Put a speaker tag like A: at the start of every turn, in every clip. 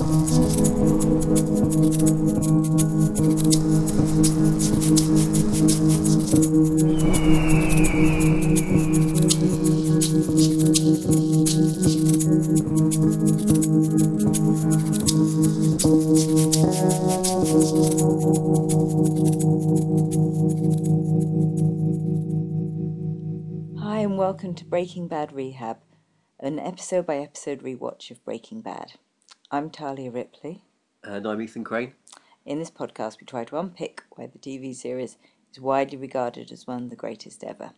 A: Hi, and welcome to Breaking Bad Rehab, an episode by episode rewatch of Breaking Bad. I'm Talia Ripley.
B: And I'm Ethan Crane.
A: In this podcast, we try to unpick why the TV series is widely regarded as one of the greatest ever.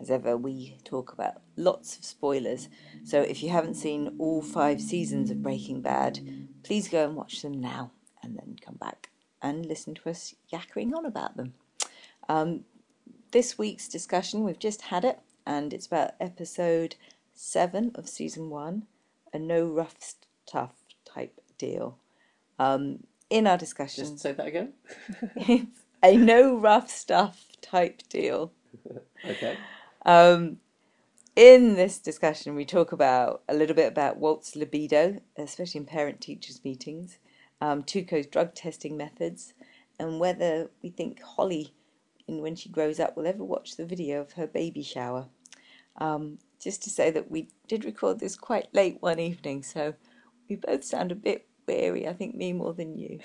A: As ever, we talk about lots of spoilers, so if you haven't seen all five seasons of Breaking Bad, please go and watch them now and then come back and listen to us yakkering on about them. Um, this week's discussion, we've just had it, and it's about episode seven of season one, a no rough stuff type deal. Um, in our discussion,
B: Just say that again.
A: it's a no rough stuff type deal.
B: okay.
A: Um, in this discussion, we talk about a little bit about Walt's libido, especially in parent teachers meetings, um, Tuco's drug testing methods, and whether we think Holly, in when she grows up, will ever watch the video of her baby shower. Um, just to say that we did record this quite late one evening, so we both sound a bit weary. I think me more than you.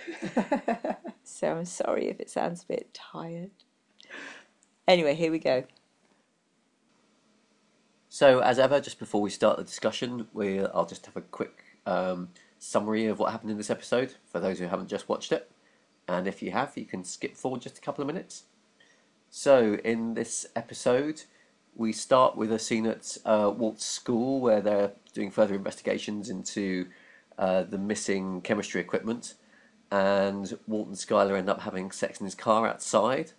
A: so I'm sorry if it sounds a bit tired. Anyway, here we go.
B: So, as ever, just before we start the discussion, we I'll just have a quick um, summary of what happened in this episode for those who haven't just watched it. And if you have, you can skip forward just a couple of minutes. So, in this episode, we start with a scene at uh, Walt's school where they're doing further investigations into uh, the missing chemistry equipment. And Walt and Skyler end up having sex in his car outside.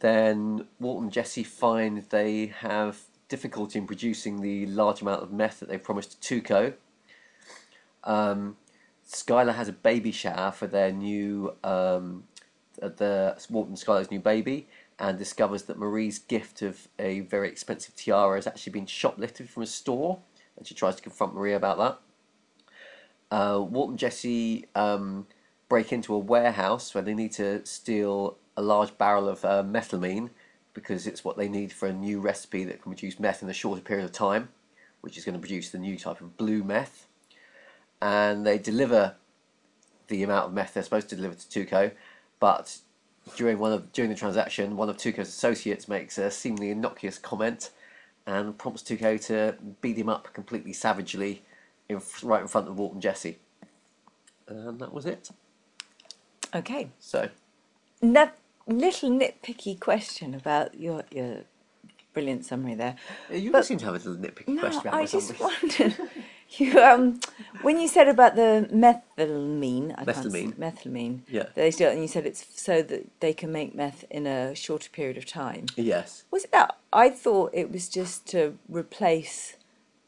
B: Then Walt and Jesse find they have difficulty in producing the large amount of meth that they promised to Tuco. Um, Skyler has a baby shower for their new um, the Walt and Skyler's new baby, and discovers that Marie's gift of a very expensive tiara has actually been shoplifted from a store, and she tries to confront Marie about that. Uh, Walt and Jesse um, break into a warehouse where they need to steal a large barrel of uh, methylamine because it's what they need for a new recipe that can produce meth in a shorter period of time, which is going to produce the new type of blue meth. And they deliver the amount of meth they're supposed to deliver to Tuco, but during one of during the transaction, one of Tuco's associates makes a seemingly innocuous comment and prompts Tuco to beat him up completely savagely in, right in front of Walt and Jesse. And that was it.
A: Okay.
B: So,
A: That little nitpicky question about your your brilliant summary there.
B: you
A: But-
B: seem to have a little nitpicky
A: No,
B: question about
A: I
B: my
A: just
B: summary.
A: wondered. You um, when you said about the methylamine, I can't
B: Methylamine.
A: methylamine.
B: Yeah.
A: that They still, and you said it's so that they can make meth in a shorter period of time.
B: Yes.
A: Was it that? I thought it was just to replace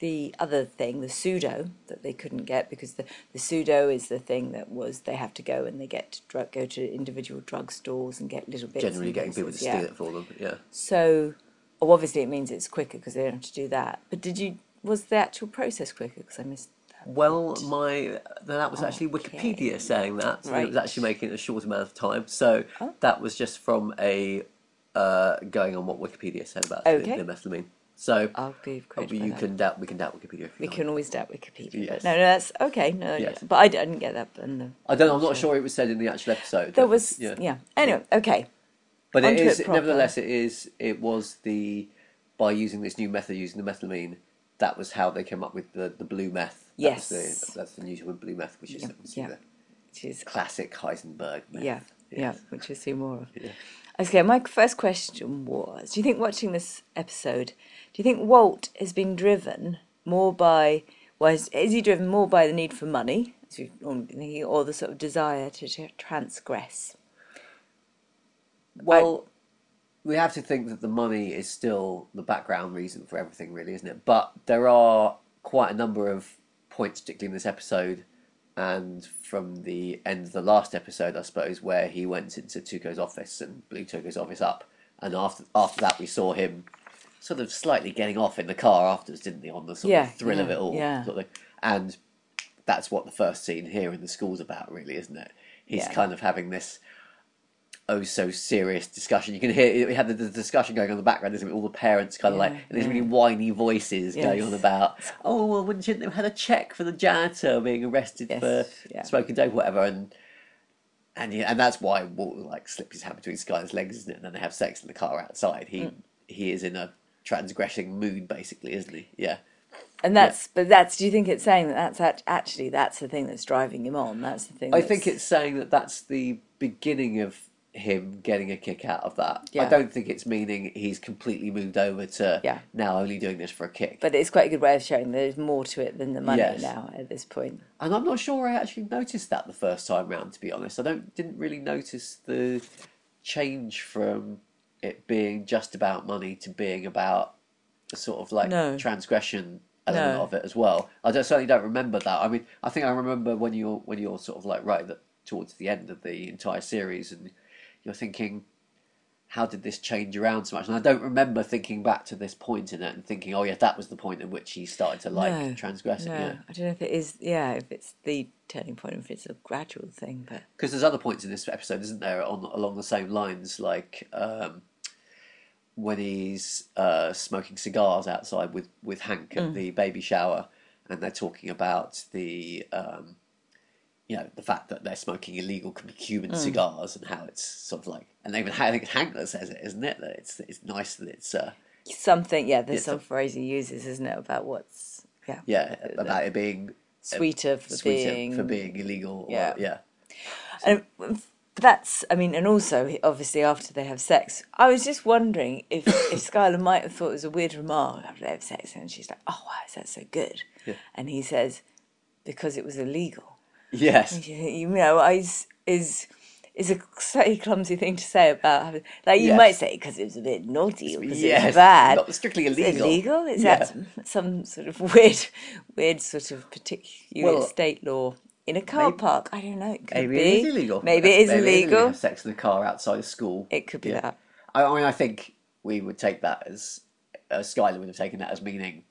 A: the other thing, the pseudo that they couldn't get because the, the pseudo is the thing that was they have to go and they get to drug, go to individual drug stores and get little bits.
B: Generally getting people to steal
A: yeah.
B: it for them. Yeah.
A: So, oh, obviously, it means it's quicker because they don't have to do that. But did you? Was the actual process quicker? Because I missed that.
B: Well, my that was actually
A: Okay.
B: Wikipedia saying that. so It was actually making it a short amount of time. So
A: Oh.
B: that was just from a uh, going on what Wikipedia said about
A: Okay.
B: the, the methylamine. So
A: I'll give credit.
B: you can doubt we can doubt Wikipedia. You
A: We
B: like.
A: can always doubt Wikipedia.
B: Yes.
A: No, no, that's okay. No,
B: Yes.
A: but I didn't get that. In the,
B: I don't. I'm not sure it was said in the actual episode.
A: There was, yeah. Anyway, okay.
B: But it
A: Onto
B: is
A: it
B: nevertheless it is it was the by using this new method using the methylamine that was how they came up with the, the blue meth.
A: Yes.
B: the, that's the new of blue meth, which is
A: Yeah, yeah.
B: the
A: Which is
B: classic Heisenberg meth.
A: Yeah, yeah, which we'll see more of.
B: Yeah.
A: Okay, my first question was: Do you think watching this episode, do you think Walt has been driven more by, was is he driven more by the need for money, as you normally think, or the sort of desire to, to transgress?
B: Well, we have to think that the money is still the background reason for everything, really, isn't it? But there are quite a number of points, particularly in this episode, and from the end of the last episode, I suppose, where he went into Tuco's office and blew Tuco's office up, and after after that, we saw him sort of slightly getting off in the car afterwards, didn't he? On the sort
A: Yeah,
B: of thrill of it all,
A: yeah.
B: sort of and that's what the first scene here in the school's about, really, isn't it? He's
A: Yeah.
B: kind of having this oh so serious discussion. You can hear we had the, the discussion going on in the background, isn't it? All the parents kind of like
A: Yeah,
B: and these
A: yeah.
B: really whiny voices going on about oh well, wouldn't you have had a check for the janitor being arrested
A: Yes,
B: for
A: yeah.
B: smoking dope, or whatever, and. And yeah, and that's why Walt like slips his hand between Skyler's legs, isn't it? And then they have sex in the car outside. He
A: Mm.
B: he is in a transgressing mood, basically, isn't he? Yeah.
A: And that's, but that's. Do you think it's saying that that's act- actually that's the thing that's driving him on? That's the thing.
B: I think it's saying that that's the beginning of him getting a kick out of that. I don't think it's meaning he's completely moved over to
A: Yeah.
B: now only doing this for a kick.
A: But it's quite a good way of showing there's more to it than the money
B: Yes.
A: now at this point.
B: and I'm not sure I actually noticed that the first time round. To be honest, I don't didn't really notice the change from it being just about money to being about the sort of like
A: No.
B: transgression element
A: No.
B: of it as well. I don't, certainly don't remember that. I mean, I think I remember when you're when you're sort of like right at the, towards the end of the entire series, and you're thinking, how did this change around so much? And I don't remember thinking back to this point in it and thinking, oh yeah, that was the point at which he started to like
A: No,
B: transgressing.
A: No,
B: Yeah.
A: I don't know if it is. Yeah, if it's the turning point, if it's a gradual thing. But
B: because there's other points in this episode, isn't there, on along the same lines, like um, when he's uh, smoking cigars outside with with Hank
A: Mm.
B: at the baby shower, and they're talking about the. Um, you know the fact that they're smoking illegal Cuban
A: Mm.
B: cigars and how it's sort of like, and even I think that says it, isn't it? That it's it's nice that it's uh,
A: something. Yeah, there's some
B: so-
A: phrase he uses, isn't it, about what's yeah
B: yeah about it being
A: sweeter for
B: sweeter
A: being
B: for being illegal. Or,
A: Yeah.
B: yeah,
A: And that's, I mean, and also, obviously, after they have sex, I was just wondering if, if Skyler might have thought it was a weird remark after they have sex, and she's like, oh, why is that so good?
B: Yeah.
A: And he says, because it was illegal.
B: Yes,
A: You know, is, is, is a slightly clumsy thing to say about having, like, you
B: Yes.
A: might say because it was a bit naughty or because it was bad.
B: not strictly
A: Is it
B: illegal.
A: illegal? Is
B: Yeah.
A: that some, some sort of weird, weird sort of particular
B: Well,
A: state law in a car
B: maybe-
A: park? I don't know. It could
B: Maybe
A: be.
B: it is illegal.
A: Maybe it is
B: Maybe
A: illegal.
B: Sex in the car outside of school.
A: It could be
B: Yeah.
A: that.
B: I, I mean, I think we would take that as uh, Skyler would have taken that as meaning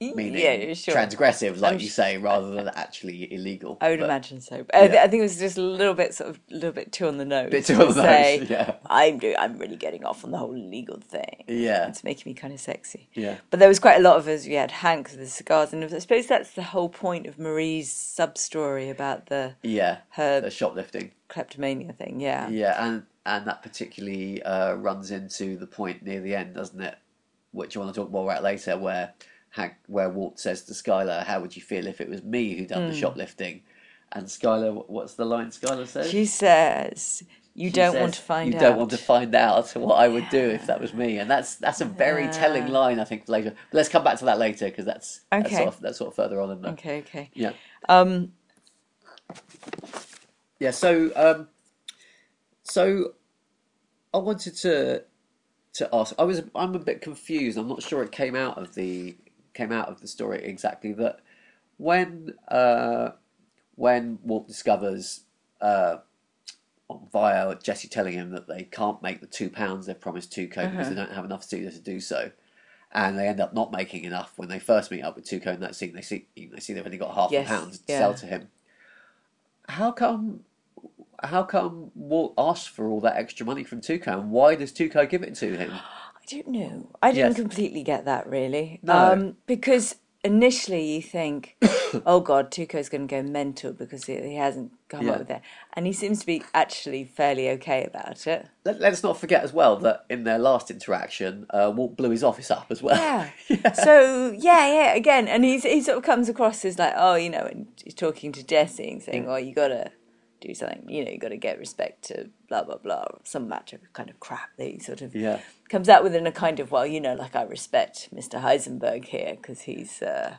B: meaning
A: yeah, sure.
B: transgressive, like
A: I'm
B: you say, rather than actually illegal.
A: I would
B: But-
A: imagine so. But I, th-
B: yeah.
A: I think it was just a little bit sort of a little bit too on the nose.
B: Bit too on the nose,
A: say,
B: yeah.
A: I'm doing. I'm really getting off on the whole legal thing.
B: Yeah,
A: It's making me kind of sexy.
B: yeah,
A: But there was quite a lot of us. We had Hank with the cigars, and I suppose that's the whole point of Marie's sub story about the
B: yeah.
A: her
B: The shoplifting.
A: kleptomania thing. Yeah.
B: Yeah, and and that particularly uh, runs into the point near the end, doesn't it? Which I want to talk more about later, where where Walt says to Skyler, "How would you feel if it was me who done the
A: Hmm.
B: shoplifting?" And Skyler, what's the line Skyler says?
A: She says, "You
B: She
A: don't
B: says,
A: want to find
B: you
A: out."
B: don't want to find out what I would do if that was me, and that's that's a very
A: Yeah.
B: telling line, I think, later. But let's come back to that later because that's that's,
A: Okay.
B: sort of, that's sort of further on in the
A: Okay. Okay.
B: yeah
A: Um.
B: yeah. So um, so I wanted to to ask. I was I'm a bit confused. I'm not sure it came out of the came out of the story exactly that when uh, when Walt discovers uh, via Jesse telling him that they can't make the two pounds they've promised Tuco because they don't have enough pseudo to do so. And they end up not making enough when they first meet up with Tuco in that scene. They see they see they've only got half
A: Yes,
B: a pound to
A: yeah.
B: sell to him. How come how come Walt asks for all that extra money from Tuco, and why does Tuco give it to him?
A: I don't know. I didn't
B: Yes.
A: completely get that really.
B: No.
A: Um, because initially you think, oh God, Tuco's going to go mental because he, he hasn't come
B: Yeah.
A: up with it. And he seems to be actually fairly okay about it.
B: Let, let's not forget as well that in their last interaction, uh, Walt blew his office up as well.
A: Yeah. So, yeah, yeah, again. And he's, he sort of comes across as like, oh, you know, and he's talking to Jesse and saying, oh, you got to do something, you know, you got to get respect to blah, blah, blah, some match of kind of crap that he sort of
B: Yeah.
A: comes out with in a kind of well, you know, like I respect Mr. Heisenberg here because he's uh,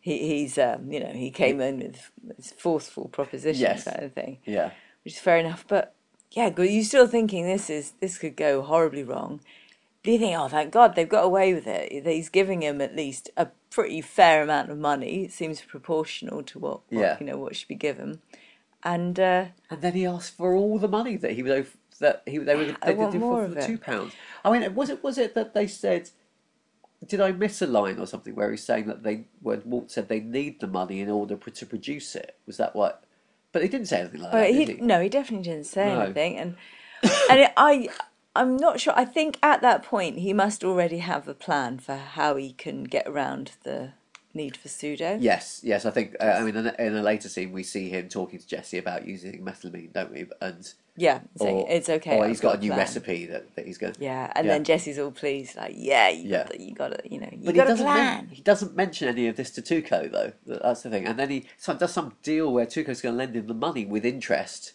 A: he he's um, you know he came in with this forceful proposition
B: Yes.
A: kind of thing,
B: yeah.
A: which is fair enough. But yeah, you're still thinking this is this could go horribly wrong. But you think, oh, thank God they've got away with it. He's giving him at least a pretty fair amount of money. It seems proportional to what, what
B: Yeah.
A: you know what should be given. And uh,
B: And then he asked for all the money that he owe, that he they were they did for the two pounds. I mean, was it was it that they said did I miss a line or something where he's saying that they when Walt said they need the money in order to produce it? Was that what? But he didn't say anything like
A: But
B: that.
A: he,
B: he?
A: no, he definitely didn't say
B: No.
A: anything, and and it, I I'm not sure. I think at that point he must already have a plan for how he can get around the need for pseudo.
B: Yes, yes. I think. Uh, I mean, in a, in a later scene, we see him talking to Jesse about using methylamine, don't we? And
A: Yeah, saying
B: or,
A: it's okay.
B: Or he's got a
A: a
B: new
A: plan.
B: recipe that, that he's going.
A: Yeah, and
B: Yeah.
A: then Jesse's all pleased, like, yeah, you
B: Yeah.
A: got to, you got to, you know, you
B: But he
A: got a
B: doesn't.
A: plan.
B: Men- he doesn't mention any of this to Tuco though. That's the thing. And then he so does some deal where Tuco's going to lend him the money with interest.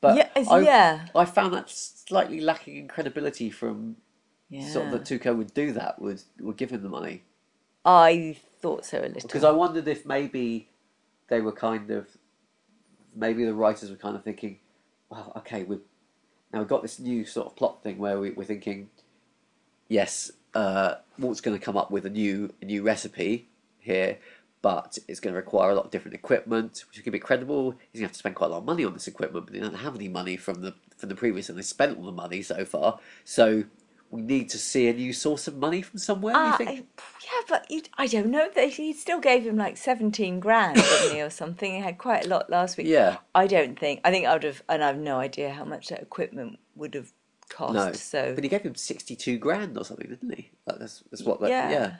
B: But
A: Yeah,
B: I,
A: yeah.
B: I found that slightly lacking in credibility from
A: yeah,
B: sort of that Tuco would do that. Would would give him the money
A: I thought so a little. Bit.
B: Because I wondered if maybe they were kind of maybe the writers were kind of thinking, well, okay, we've now we've got this new sort of plot thing where we, we're thinking, yes, uh, Walt's going to come up with a new a new recipe here, but it's going to require a lot of different equipment, which can be credible. He's going to have to spend quite a lot of money on this equipment, but he doesn't have any money from the from the previous, and they spent all the money so far. So we need to see a new source of money from somewhere. You uh,
A: think? Yeah, but you, I don't know. They, he still gave him like seventeen grand, didn't he, or something? He had quite a lot last week.
B: Yeah.
A: I don't think. I think I would have, and I have no idea how much that equipment would have cost.
B: No,
A: So
B: but he gave him sixty-two grand or something, didn't he? Like, that's that's what. That,
A: yeah.
B: yeah.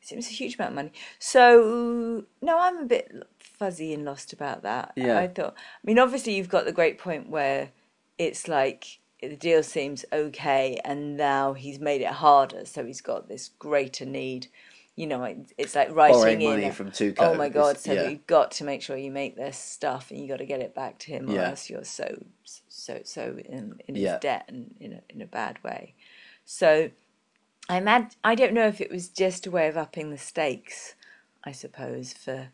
A: Seems a huge amount of money. So no, I'm a bit fuzzy and lost about that.
B: Yeah.
A: I thought. I mean, obviously, you've got the great point where it's like the deal seems okay, and now he's made it harder, so he's got this greater need. You know, it's like writing
B: Borrowing
A: in.
B: money from Tuco
A: Oh my god! So
B: yeah.
A: you've got to make sure you make this stuff, and you got to get it back to him, or
B: Yeah.
A: else you're so so so in in his
B: Yeah.
A: debt and in a in a bad way. So I imag- I don't know if it was just a way of upping the stakes, I suppose, for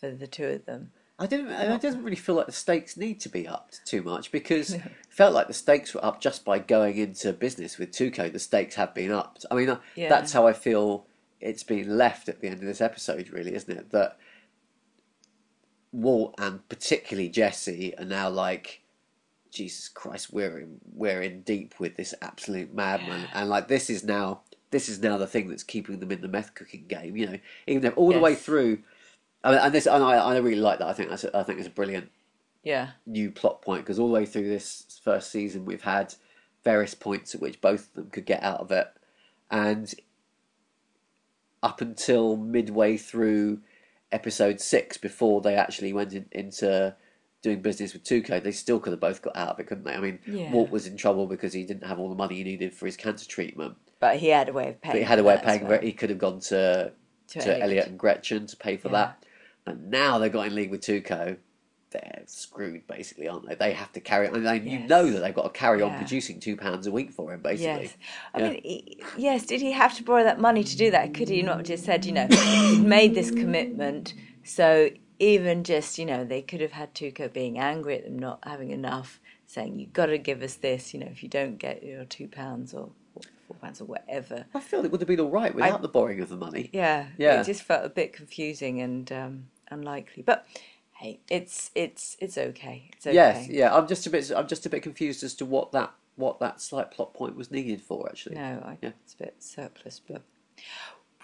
A: for the two of them.
B: I didn't. I didn't really feel like the stakes need to be upped too much because it felt like the stakes were up just by going into business with Tuco. The stakes have been upped. I mean, uh,
A: Yeah.
B: that's how I feel it's been left at the end of this episode. Really, isn't it? That Walt and particularly Jesse are now like, Jesus Christ, we're in, we're in deep with this absolute madman, and like this is now this is now the thing that's keeping them in the meth cooking game. You know, even though all the way through. I mean, and this, and I, I really like that. I think that's, a, I think it's a brilliant
A: Yeah,
B: new plot point because all the way through this first season, we've had various points at which both of them could get out of it, and up until midway through episode six, before they actually went in, into doing business with Tuco, they still could have both got out of it, couldn't they? I mean,
A: Yeah.
B: Walt was in trouble because he didn't have all the money he needed for his cancer treatment,
A: but he had a way of paying.
B: but he had a way of paying.
A: well.
B: He could have gone to
A: To
B: to,
A: Elliot.
B: Elliot. and Gretchen to pay for
A: Yeah.
B: that. But now they've got in league with Tuco. They're screwed, basically, aren't they? They have to carry. I mean, they, you know that they've got to carry on producing two pounds a week for him, basically.
A: Yes, I
B: Yeah.
A: mean, he- yes. Did he have to borrow that money to do that? Could he not have just said, you know, he'd made this commitment, so even just, you know, they could have had Tuco being angry at them not having enough, saying, "You've got to give us this. You know, if you don't get your two pounds or four pounds or whatever."
B: I feel it would have been all right without the borrowing of the money.
A: Yeah,
B: Yeah.
A: It just felt a bit confusing and um, unlikely, but hey, it's it's it's okay. It's okay.
B: Yes, yeah. I'm just a bit. I'm just a bit confused as to what that what that slight plot point was needed for. Actually,
A: No, I,
B: Yeah.
A: it's a bit surplus, but.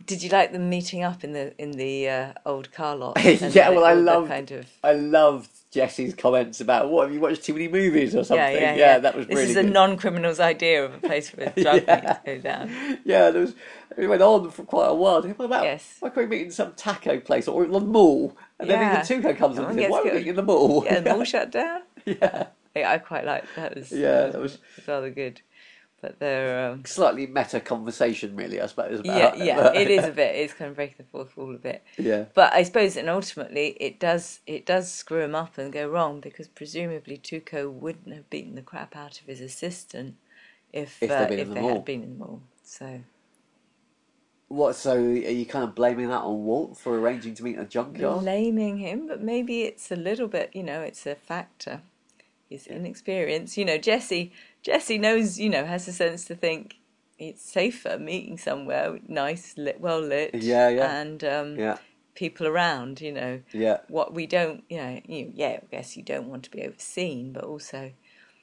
A: Did you like them meeting up in the in the uh, old car lot?
B: yeah. Well, I loved.
A: kind of
B: I loved Jesse's comments about what have you watched too many movies or something.
A: yeah, yeah, yeah.
B: that was
A: this
B: really
A: is a non-criminal's idea of a place for a drug
B: Yeah.
A: to go down.
B: Yeah, there was. It went on for quite a while. What about?
A: Yes.
B: Why can't we meet in some taco place or in the mall? And then
A: Yeah.
B: even Tuco comes and says, "Why are we meeting in the mall?"
A: Yeah, the mall shut down.
B: yeah,
A: Yeah, I quite like that. Was
B: yeah. That was
A: rather good, but they're. Um,
B: slightly meta conversation, really. I suppose.
A: yeah,
B: About,
A: yeah, it is a bit. It's kind of breaking the fourth wall a bit.
B: Yeah.
A: But I suppose, and ultimately, it does it does screw him up and go wrong because presumably Tuco wouldn't have beaten the crap out of his assistant if
B: If
A: uh,
B: been
A: if
B: in the
A: they
B: mall.
A: had been in the mall. So
B: What? So are you kind of blaming that on Walt for arranging to meet a junkyard?
A: blaming him, but maybe it's a little bit, you know, it's a factor. His inexperience, you know. Jesse Jesse knows, you know, has the sense to think it's safer meeting somewhere nice, lit, well lit,
B: Yeah, yeah.
A: and um,
B: Yeah,
A: people around, you know.
B: yeah.
A: what we don't, you know, you, yeah, I guess you don't want to be overseen, but also,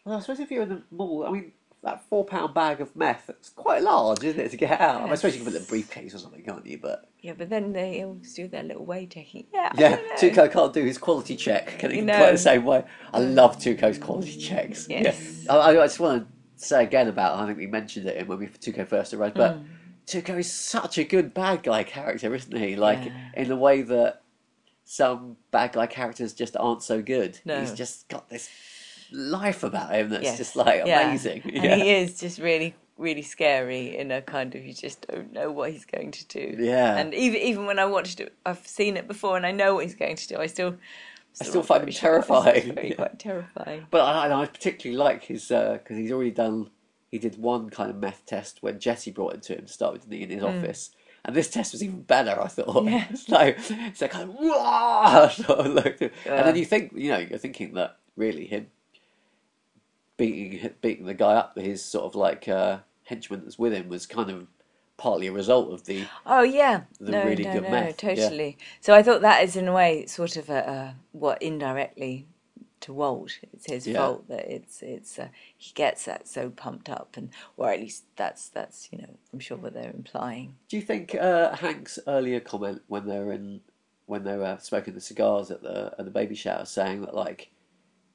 B: Well, I suppose if you're in the mall, I mean, that four pound bag of meth. It's quite large, isn't it, to get out? I suppose you can put it in a briefcase or something, can't you? But
A: Yeah, but then they always do their little way taking. Yeah,
B: yeah. Tuco can't do his quality check. Can he
A: You
B: quite
A: know.
B: the same way? I love Tuco's quality checks.
A: Yes.
B: Yeah. I, I just want to say again about. I think we mentioned it when we Tuco first arrived, but
A: Mm.
B: Tuco is such a good bad guy character, isn't he? Like
A: Yeah.
B: in the way that some bad guy characters just aren't so good.
A: No.
B: He's just got this life about him that's
A: Yes.
B: just like
A: Yeah.
B: amazing.
A: And
B: Yeah.
A: he is just really, really scary in a kind of you just don't know what he's going to do.
B: Yeah.
A: And even even when I watched it, I've seen it before and I know what he's going to do. I still,
B: I still find him
A: sure.
B: Terrifying. Yeah.
A: quite terrifying.
B: But I, and I particularly like his uh, because he's already done. He did one kind of meth test when Jesse brought it to him to start with, in his mm. office. And this test was even better, I thought.
A: Yeah.
B: It's like it's like kind of "Wah!" sort of look. And then you think, you know, you're thinking that really him beating beating the guy up, his sort of like uh, henchman that's with him, was kind of partly a result of the
A: Oh yeah,
B: The
A: no,
B: really
A: no,
B: good
A: no,
B: yeah.
A: totally. So I thought that is in a way sort of a, what indirectly to Walt. It's his
B: Yeah.
A: fault that it's it's uh, he gets that so pumped up, and or at least that's that's you know I'm sure what they're implying.
B: Do you think uh, Hank's earlier comment when they were in when they were smoking the cigars at the at the baby shower, saying that like,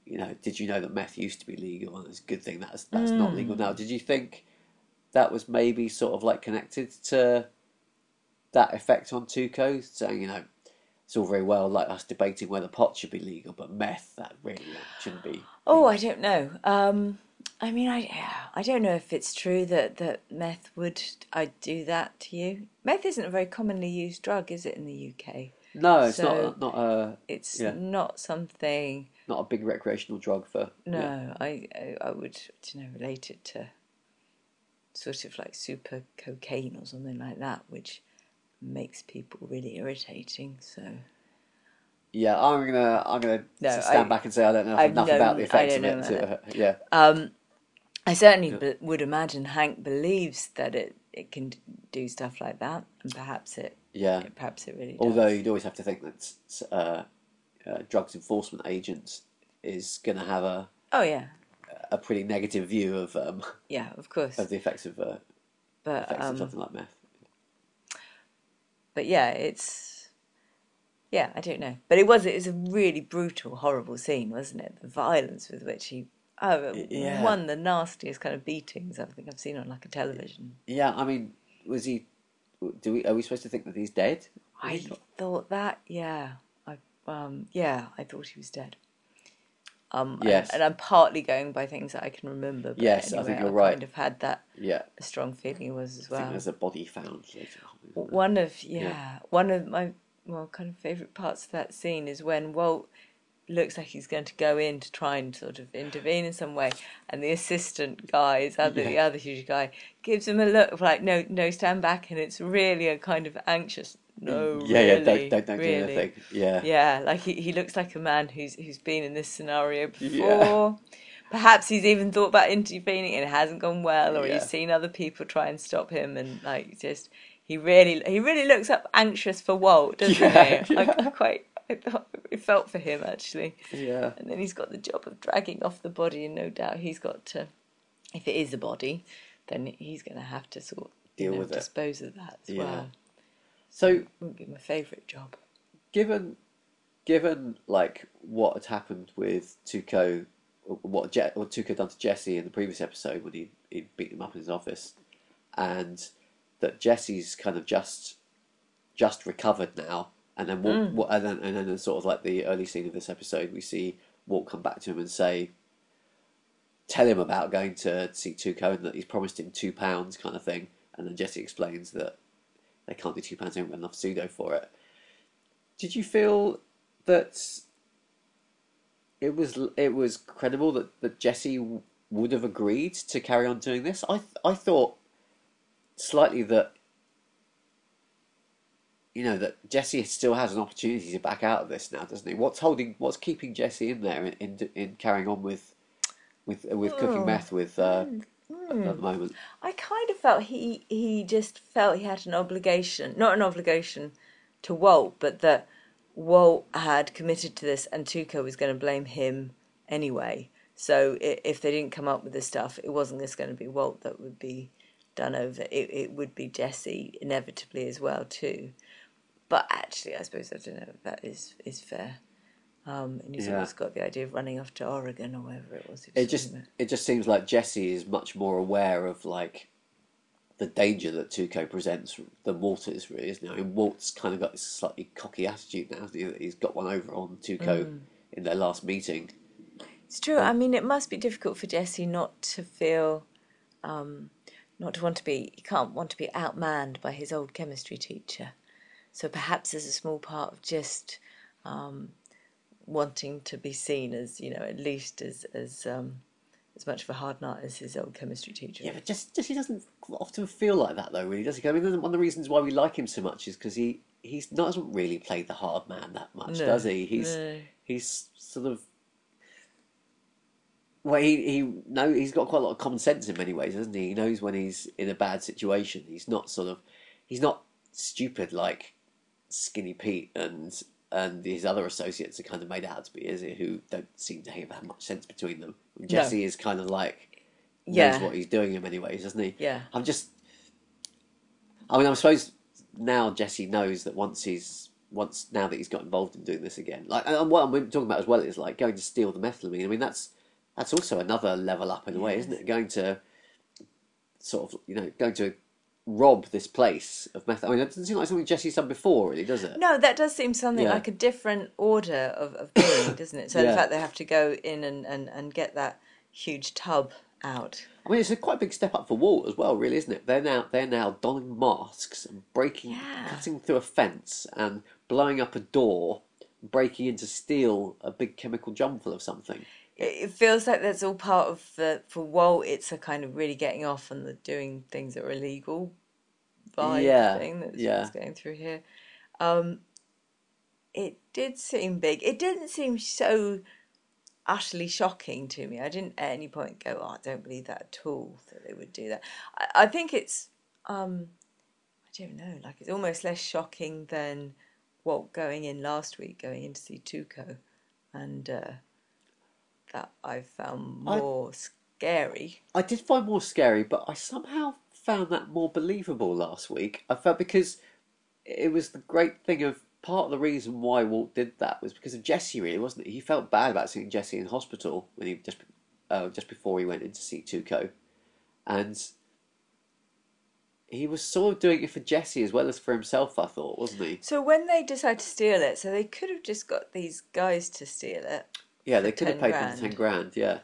B: you know, did you know that meth used to be legal and it's a good thing that's that's not
A: Hmm.
B: legal now? Did you think that was maybe sort of like connected to that effect on Tuco, saying you know. It's all very well like us debating whether pot should be legal, but meth that really shouldn't be.
A: Oh, I don't know. Um, I mean, I I don't know if it's true that that meth would I do that to you. Meth isn't a very commonly used drug, is it in the UK?
B: No, it's
A: So-
B: not not a
A: It's
B: Yeah.
A: not something.
B: Not a big recreational drug for
A: No,
B: yeah.
A: I, I would you know relate it to sort of like super cocaine or something like that, which makes people really irritating. So
B: Yeah, I'm gonna I'm gonna
A: No,
B: stand
A: I-
B: back and say I don't know
A: I've
B: enough
A: known-
B: about the effects of it. To, yeah,
A: um, I certainly be- would imagine Hank believes that it it can do stuff like that, and perhaps it
B: yeah.
A: perhaps it really does.
B: Although you'd always have to think that uh, uh, drugs enforcement agents is going to have a
A: oh yeah,
B: a pretty negative view of um,
A: yeah, of course,
B: of the effects of uh,
A: but
B: effects of
A: um,
B: something like meth.
A: but yeah, it's yeah, I don't know, but it was it was a really brutal, horrible scene, wasn't it? The violence with which he oh,
B: yeah.
A: one of the nastiest kind of beatings I think I've seen on like a television.
B: Yeah, I mean, was he? Do we are we supposed to think that he's dead?
A: I thought that, yeah, I um, yeah, I thought he was dead. Um,
B: Yes.
A: and, and I'm partly going by things that I can remember. But
B: Yes, I think you're right.
A: Kind of had that
B: yeah,
A: a strong feeling was as
B: I think
A: well.
B: there's a body found later. on.
A: One of yeah,
B: Yeah.
A: one of my well kind of favourite parts of that scene is when Walt looks like he's going to go in to try and sort of intervene in some way, and the assistant guy, is other the other huge guy, gives him a look of like no no stand back, and it's really a kind of anxious no mm,
B: yeah,
A: really,
B: yeah. Don't don't, don't
A: really.
B: do anything. Yeah,
A: Yeah, like he, he looks like a man who's who's been in this scenario before.
B: Yeah.
A: Perhaps he's even thought about intervening and it hasn't gone well, or
B: Yeah.
A: he's seen other people try and stop him, and like just he really he really looks up anxious for Walt, doesn't
B: Yeah,
A: he? I,
B: yeah.
A: I quite I thought it felt for him actually,
B: yeah.
A: and then he's got the job of dragging off the body, and no doubt he's got to, if it is a body, then he's going to have to sort
B: Deal
A: you know,
B: with it.
A: dispose of that as
B: Yeah.
A: well.
B: So
A: Wouldn't be my favourite job.
B: given given like what had happened with Tuco, what Je- what Tuco done to Jesse in the previous episode when he he beat him up in his office, and that Jesse's kind of just just recovered now, and then Walt, mm. Walt- and then and then sort of like the early scene of this episode, we see Walt come back to him and say. Tell him about going to see Tuco and that he's promised him two pounds, kind of thing. And then Jesse explains that they can't do two pounds, they haven't got enough pseudo for it. Did you feel that it was it was credible that, that Jesse would have agreed to carry on doing this? I th- I thought slightly that you know that Jesse still has an opportunity to back out of this now, doesn't he? What's holding? What's keeping Jesse in there in in, in carrying on with with with cooking
A: Oh.
B: meth with uh, at the hmm. moment?
A: I kind of felt he he just felt he had an obligation, not an obligation to Walt, but that Walt had committed to this and Tuco was going to blame him anyway. So if they didn't come up with the stuff, it wasn't just going to be Walt that would be done over. It it would be Jesse inevitably as well too. But actually, I suppose I don't know if that is is fair. Um, and he's
B: Yeah.
A: always got the idea of running off to Oregon or wherever it was. was
B: It just
A: about.
B: it just seems like Jesse is much more aware of like the danger that Tuco presents than Walt is really, isn't he? I mean, Walt's kind of got this slightly cocky attitude now. hasn't he, that He's got one over on Tuco
A: Mm.
B: in their last meeting.
A: It's true. I mean, it must be difficult for Jesse not to feel, um, not to want to be. He can't want to be outmanned by his old chemistry teacher. So perhaps there's a small part of just um, wanting to be seen as, you know, at least as as um, as much of a hard nut as his old chemistry teacher.
B: Yeah, but just, just he doesn't often feel like that though, really, does he? I mean, one of the reasons why we like him so much is because he he's not doesn't really play the hard man that much,
A: No,
B: does he? He's
A: no.
B: he's sort of well, he he no, he's got quite a lot of common sense in many ways, doesn't he? He knows when he's in a bad situation. He's not sort of he's not stupid like Skinny Pete and and his other associates are kind of made out to be, is he? Who don't seem to have much sense between them. Jesse is kind of like knows
A: Yeah.
B: what he's doing in many ways, doesn't he?
A: Yeah.
B: I'm just. I mean, I suppose now Jesse knows that once he's once now that he's got involved in doing this again, like and what I'm talking about as well is like going to steal the methylamine. I mean, that's that's also another level up in a way, isn't it? Going to sort of you know going to rob this place of meth. I mean, it doesn't seem like something Jesse's done before, really, does it?
A: No, that does seem something
B: Yeah.
A: like a different order of, of being, doesn't it? So
B: Yeah.
A: the fact they have to go in and, and, and get that huge tub out.
B: I mean, it's a quite big step up for Walt as well, really, isn't it? They're now they're now donning masks and breaking,
A: Yeah.
B: cutting through a fence and blowing up a door, breaking in to steal a big chemical jump full of something.
A: It feels like that's all part of the for Walt. It's a kind of really getting off on the doing things that are illegal vibe
B: Yeah,
A: thing that's,
B: yeah.
A: going through here. Um, it did seem big. It didn't seem so utterly shocking to me. I didn't at any point go, "Oh, I don't believe that at all." That they would do that. I, I think it's. Um, I don't know. Like it's almost less shocking than Walt going in last week, going in to see Tuco, and uh, that I found
B: I-
A: more scary.
B: I did find more scary, but I somehow found that more believable last week. I felt because it was the great thing of part of the reason why Walt did that was because of Jesse, really, wasn't it? He felt bad about seeing Jesse in hospital when he just uh, just before he went in to see Tuco, and he was sort of doing it for Jesse as well as for himself. I thought, wasn't he?
A: So when they decide to steal it, so they could have just got these guys to steal it,
B: Yeah, they could have
A: 10
B: paid
A: grand.
B: them ten grand. Yeah,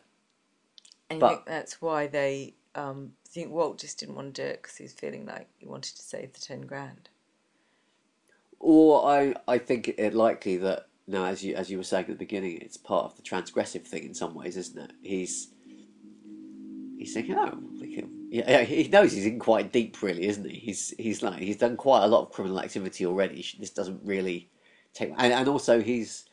A: and you
B: But-
A: think that's why they. Um, think Walt just didn't want to do it because he was feeling like he wanted to save the ten grand.
B: Or I, I think it likely that now, as you as you were saying at the beginning, it's part of the transgressive thing in some ways, isn't it? He's he's thinking, oh, we can, yeah, yeah, he knows he's in quite deep, really, isn't he? He's he's like he's done quite a lot of criminal activity already. This doesn't really take, and, and also he's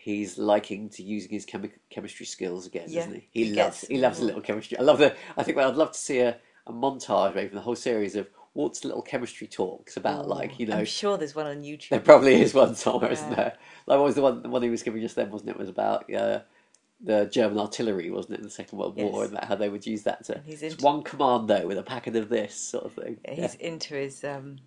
B: he's liking to using his chemi- chemistry skills again,
A: Yeah,
B: isn't he? He,
A: he
B: loves
A: gets
B: he loves a little chemistry. I love the. I think well, I'd love to see a, a montage maybe from the whole series of Walt's little chemistry talks about like you know
A: I'm sure there's one on YouTube.
B: there probably is one somewhere, isn't there? Like what was the one the one he was giving just then, wasn't it? Was about uh, the German artillery, wasn't it, in the Second World War,
A: Yes.
B: and how they would use that to
A: into-
B: one commando with a packet of this sort of thing.
A: He's into his um,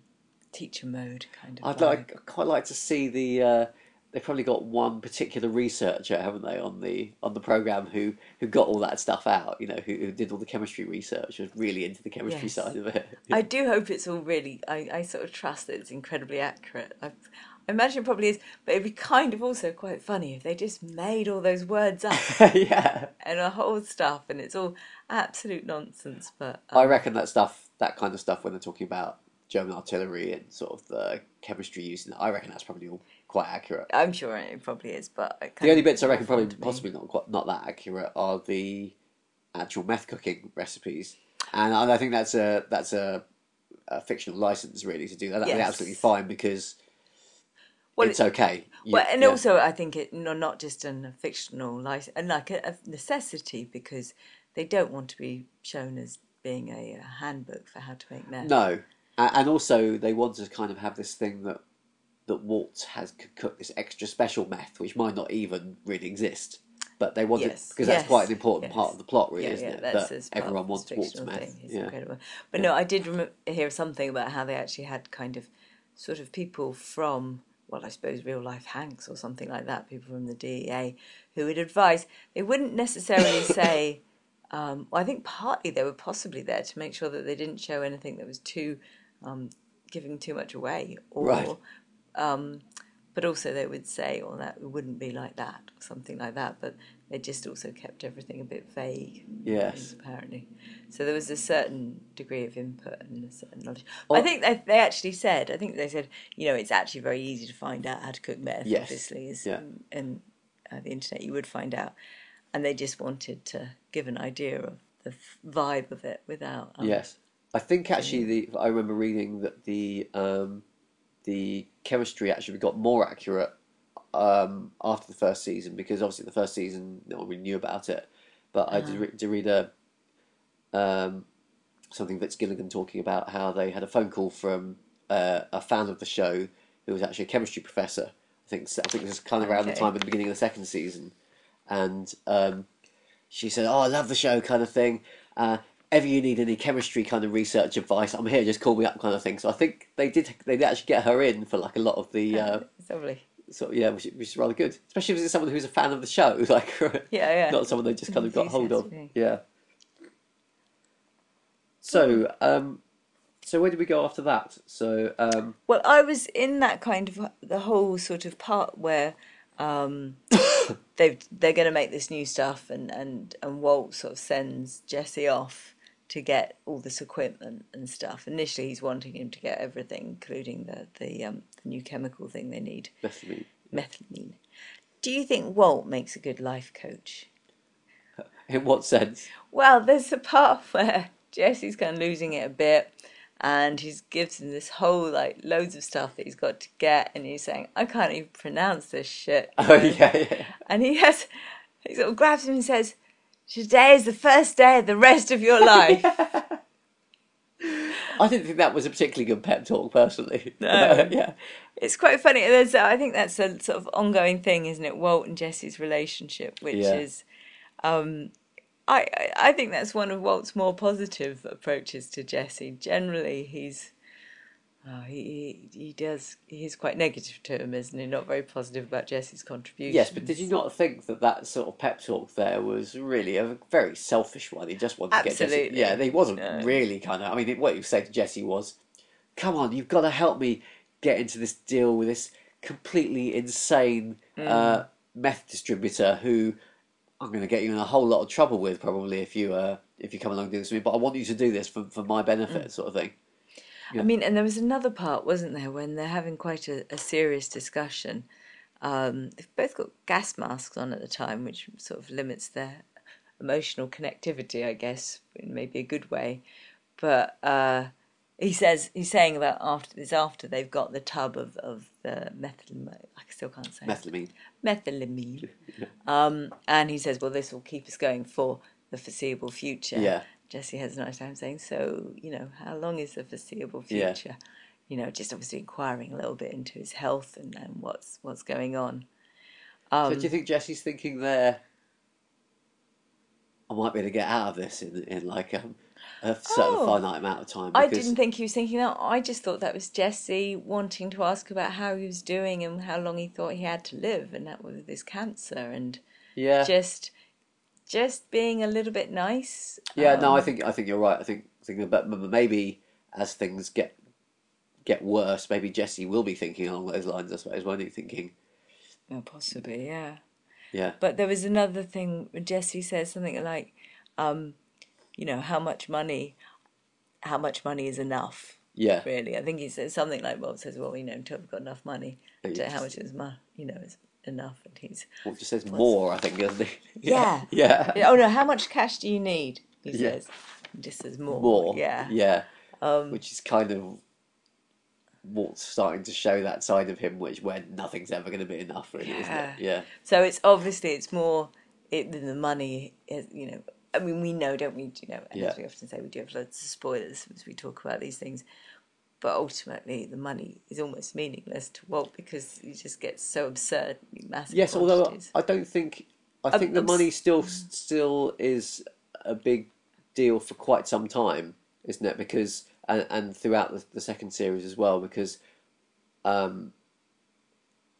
A: teacher mode kind of.
B: I'd
A: vibe.
B: like I'd quite like to see the. Uh, they've probably got one particular researcher, haven't they, on the on the program who who got all that stuff out. You know, who, who did all the chemistry research, was really into the chemistry
A: Yes.
B: side of it.
A: I do hope it's all really. I, I sort of trust that it's incredibly accurate. I, I imagine it probably is, but it'd be kind of also quite funny if they just made all those words up
B: yeah.
A: and a whole stuff, and it's all absolute nonsense. But
B: I
A: um,
B: reckon that stuff, that kind of stuff, when they're talking about German artillery and sort of the chemistry used in it, I reckon that's probably all quite accurate.
A: I'm sure it probably is. But
B: The only bits I reckon probably possibly not quite not that accurate are the actual meth cooking recipes, and I think that's a that's a, a fictional license really to do that. That'd be
A: Yes.
B: absolutely fine because
A: Well,
B: it's okay. You-
A: Well, and
B: yeah.
A: also I think it no, not just a fictional license, and like a, a necessity because they don't want to be shown as being a, uh handbook for how to make meth.
B: No, and also they want to kind of have this thing that that Walt has cooked this extra special meth, which might not even really exist, but they wanted
A: Yes,
B: because that's
A: yes,
B: quite an important
A: yes.
B: part of the plot, really,
A: yeah,
B: isn't
A: yeah,
B: it?
A: that's
B: that everyone wants
A: his
B: to walk to
A: fictional
B: meth.
A: thing. It's
B: Yeah.
A: incredible. But no, I did rem- hear something about how they actually had kind of sort of people from, well, I suppose real life Hanks or something like that, people from the DEA who would advise. They wouldn't necessarily say. Um, well, I think partly they were possibly there to make sure that they didn't show anything that was too um, giving too much away, or
B: Right.
A: Um, but also they would say, "Well, that it wouldn't be like that," or something like that. But they just also kept everything a bit vague.
B: Yes.
A: apparently. So there was a certain degree of input and a certain knowledge. I
B: Oh.
A: think they, they actually said, I think they said, you know, it's actually very easy to find out how to cook meth.
B: Yes.
A: Obviously, is
B: Yeah.
A: and uh, the internet you would find out, and they just wanted to give an idea of the vibe of it without. Um,
B: Yes, I think actually the I remember reading that the um, the chemistry actually got more accurate um, after the first season because obviously the first season no one really knew about it, but I did, re- did read a um, something Vince Gilligan talking about how they had a phone call from uh, a fan of the show who was actually a chemistry professor. I think I think this was kind of around the time at the beginning of the second season, and um, she said, "Oh, I love the show," kind of thing. Uh, ever you need any chemistry kind of research advice, I'm here. Just call me up, kind of thing. So I think they did. They did actually get her in for like a lot of the. Uh,
A: It's lovely.
B: sort of, yeah, which, which is rather good, especially if it's someone who's a fan of the show, like
A: Yeah, yeah.
B: not someone they just kind of got hold of. Yeah. So, um, so where did we go after that? So, um,
A: Well, I was in that kind of the whole sort of part where um, they they're going to make this new stuff, and and and Walt sort of sends Jesse off to get all this equipment and stuff. Initially, he's wanting him to get everything, including the the, um, the new chemical thing they need, methylamine. Do you think Walt makes a good life coach?
B: in what sense?
A: Well, there's a part where Jesse's kind of losing it a bit, and he gives him this whole like loads of stuff that he's got to get, and he's saying, "I can't even pronounce this shit."
B: Oh yeah, yeah.
A: And he has, he sort of grabs him and says, "Today is the first day of the rest of your life."
B: I didn't think that was a particularly good pep talk, personally.
A: No.
B: yeah,
A: it's quite funny. There's, I think that's a sort of ongoing thing, isn't it? Walt and Jesse's relationship, which
B: Yeah.
A: is, um, I I think that's one of Walt's more positive approaches to Jesse. Generally, he's, oh, he, he he does he's quite negative to him, isn't he? Not very positive about Jesse's contribution.
B: yes, but did you not think that that sort of pep talk there was really a very selfish one? He just wanted to get Jesse.
A: Absolutely.
B: Yeah, he wasn't
A: No.
B: really kind of. I mean, what he was saying to Jesse was, "Come on, you've got to help me get into this deal with this completely insane
A: Mm.
B: uh, meth distributor who." I'm going to get you in a whole lot of trouble with probably if you uh, if you come along and do this with me. But I want you to do this for for my benefit,
A: Mm.
B: sort of thing.
A: I mean, and there was another part, wasn't there, when they're having quite a, a serious discussion. Um, they've both got gas masks on at the time, which sort of limits their emotional connectivity, I guess, in maybe a good way. But uh, he says he's saying about after this, after they've got the tub of of the methylamine. I still can't say
B: Methylamine.
A: methylamine. Um, and he says, well, this will keep us going for the foreseeable future.
B: Yeah.
A: Jesse has a nice time saying, so, you know, how long is the foreseeable
B: Yeah.
A: future? You know, just obviously inquiring a little bit into his health and, and what's what's going on.
B: so do you think Jesse's thinking there? I might be able to get out of this in in like um, a certain
A: Oh.
B: finite amount of time.
A: I didn't think he was thinking that. I just thought that was Jesse wanting to ask about how he was doing and how long he thought he had to live, and that was with his cancer, and
B: Yeah,
A: just just being a little bit nice.
B: yeah. no, I
A: Um,
B: think I think you're right. I think about but maybe as things get get worse, maybe Jesse will be thinking along those lines. I suppose, won't he? Thinking,
A: Oh, possibly, yeah.
B: yeah,
A: But there was another thing. Jesse says something like, um, "You know, how much money? How much money is enough?
B: yeah,
A: Really?" I think he says something like, "Well, says, well, you know, until we've got enough money, to how much is mo- you know, is enough?" And he's,
B: Well, just says more. I think, doesn't he?
A: Yeah.
B: yeah,
A: oh no, how much cash do you need? He
B: Yeah.
A: says, He just says more.
B: more.
A: Yeah.
B: yeah.
A: Um,
B: Which is kind of what's starting to show that side of him, which where nothing's ever going to be enough, really, isn't it? Yeah,
A: So it's obviously it's more it, than the money. Is, you know, I mean, we know, don't we? You know,
B: Yeah.
A: as we often say, we do have loads of spoilers as we talk about these things. But ultimately, the money is almost meaningless to Walt because he just gets so absurdly massive.
B: Yes, although. I don't think I
A: I'm-
B: think the money still mm. still is a big deal for quite some time, isn't it? Because and, and throughout the, the second series as well, because um,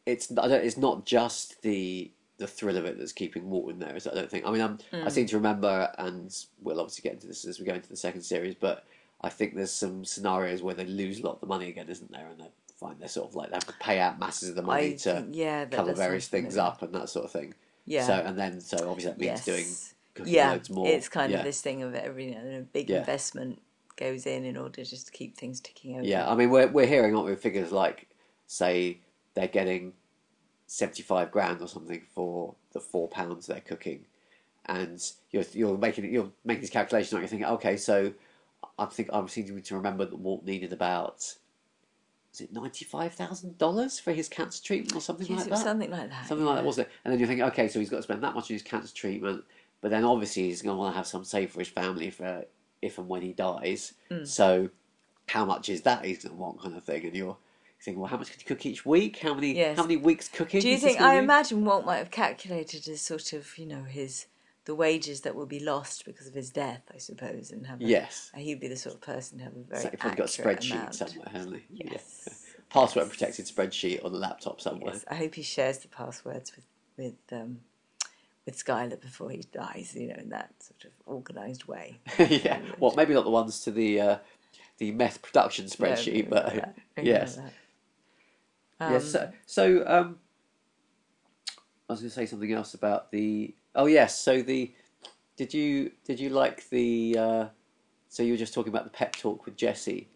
B: it's I don't, it's not just the the thrill of it that's keeping Walt in there. Is? I don't think. I mean, I'm, I mm. seem to remember, and we'll obviously get into this as we go into the second series, but I think there's some scenarios where they lose a lot of the money again, isn't there? And they find they're sort of like they have to pay out masses of the money
A: I
B: to
A: yeah,
B: cover various things
A: familiar.
B: up and that sort of thing.
A: Yeah.
B: So and then so obviously that means
A: Yes.
B: doing
A: yeah,
B: loads more.
A: it's kind
B: yeah.
A: of this thing of every you know, a big
B: Yeah.
A: investment goes in in order just to keep things ticking over.
B: Yeah, I mean we're we're hearing aren't we figures like say they're getting seventy five grand or something for the four pounds they're cooking, and you're you're making you're making these calculations. Aren't you? You're thinking okay, so I think I'm seeming to remember that Walt needed about was it ninety five thousand dollars for his cancer treatment or something
A: Yes,
B: like that.
A: something like that.
B: Something like that, wasn't it? And then you're thinking, okay, so he's got to spend that much on his cancer treatment, but then obviously he's going to want to have some saved for his family for if and when he dies.
A: Hmm.
B: So how much is that he's going to want, kind of thing? And you're thinking, well, how much could you cook each week? How many?
A: Yes.
B: How many weeks cooking?
A: Do you
B: is
A: think? I imagine Walt might have calculated as sort of you know his the wages that will be lost because of his death, I suppose, and have a,
B: Yes.
A: he'd be the sort of person to have a very
B: So he's probably got a spreadsheet
A: amount.
B: somewhere, he?
A: Yes.
B: Yeah. Password protected spreadsheet on the laptop somewhere.
A: Yes, I hope he shares the passwords with with um, with Skyler before he dies. You know, in that sort of organised way.
B: yeah. Well, maybe not the ones to the uh, the meth production spreadsheet,
A: No,
B: but. Yes.
A: that.
B: yes. So, so um, I was going to say something else about the. Oh yes. So the did you did you like the? Uh, so you were just talking about the pep talk with Jesse,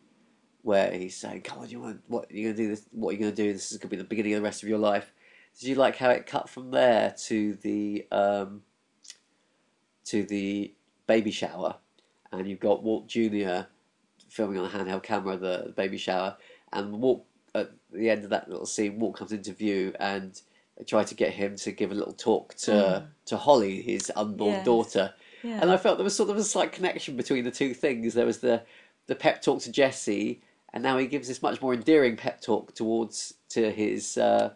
B: where he's saying, "Come on, you want what you're going to do? This what you're going to do? This is to be the beginning of the rest of your life." Did you like how it cut from there to the um, to the baby shower, and you've got Walt Junior filming on a handheld camera the baby shower, and Walt at the end of that little scene, Walt comes into view, and they tried to get him to give a little talk to to Holly, his unborn
A: Yes.
B: daughter,
A: Yeah.
B: and I felt there was sort of a slight connection between the two things. There was the the pep talk to Jesse, and now he gives this much more endearing pep talk towards to his uh,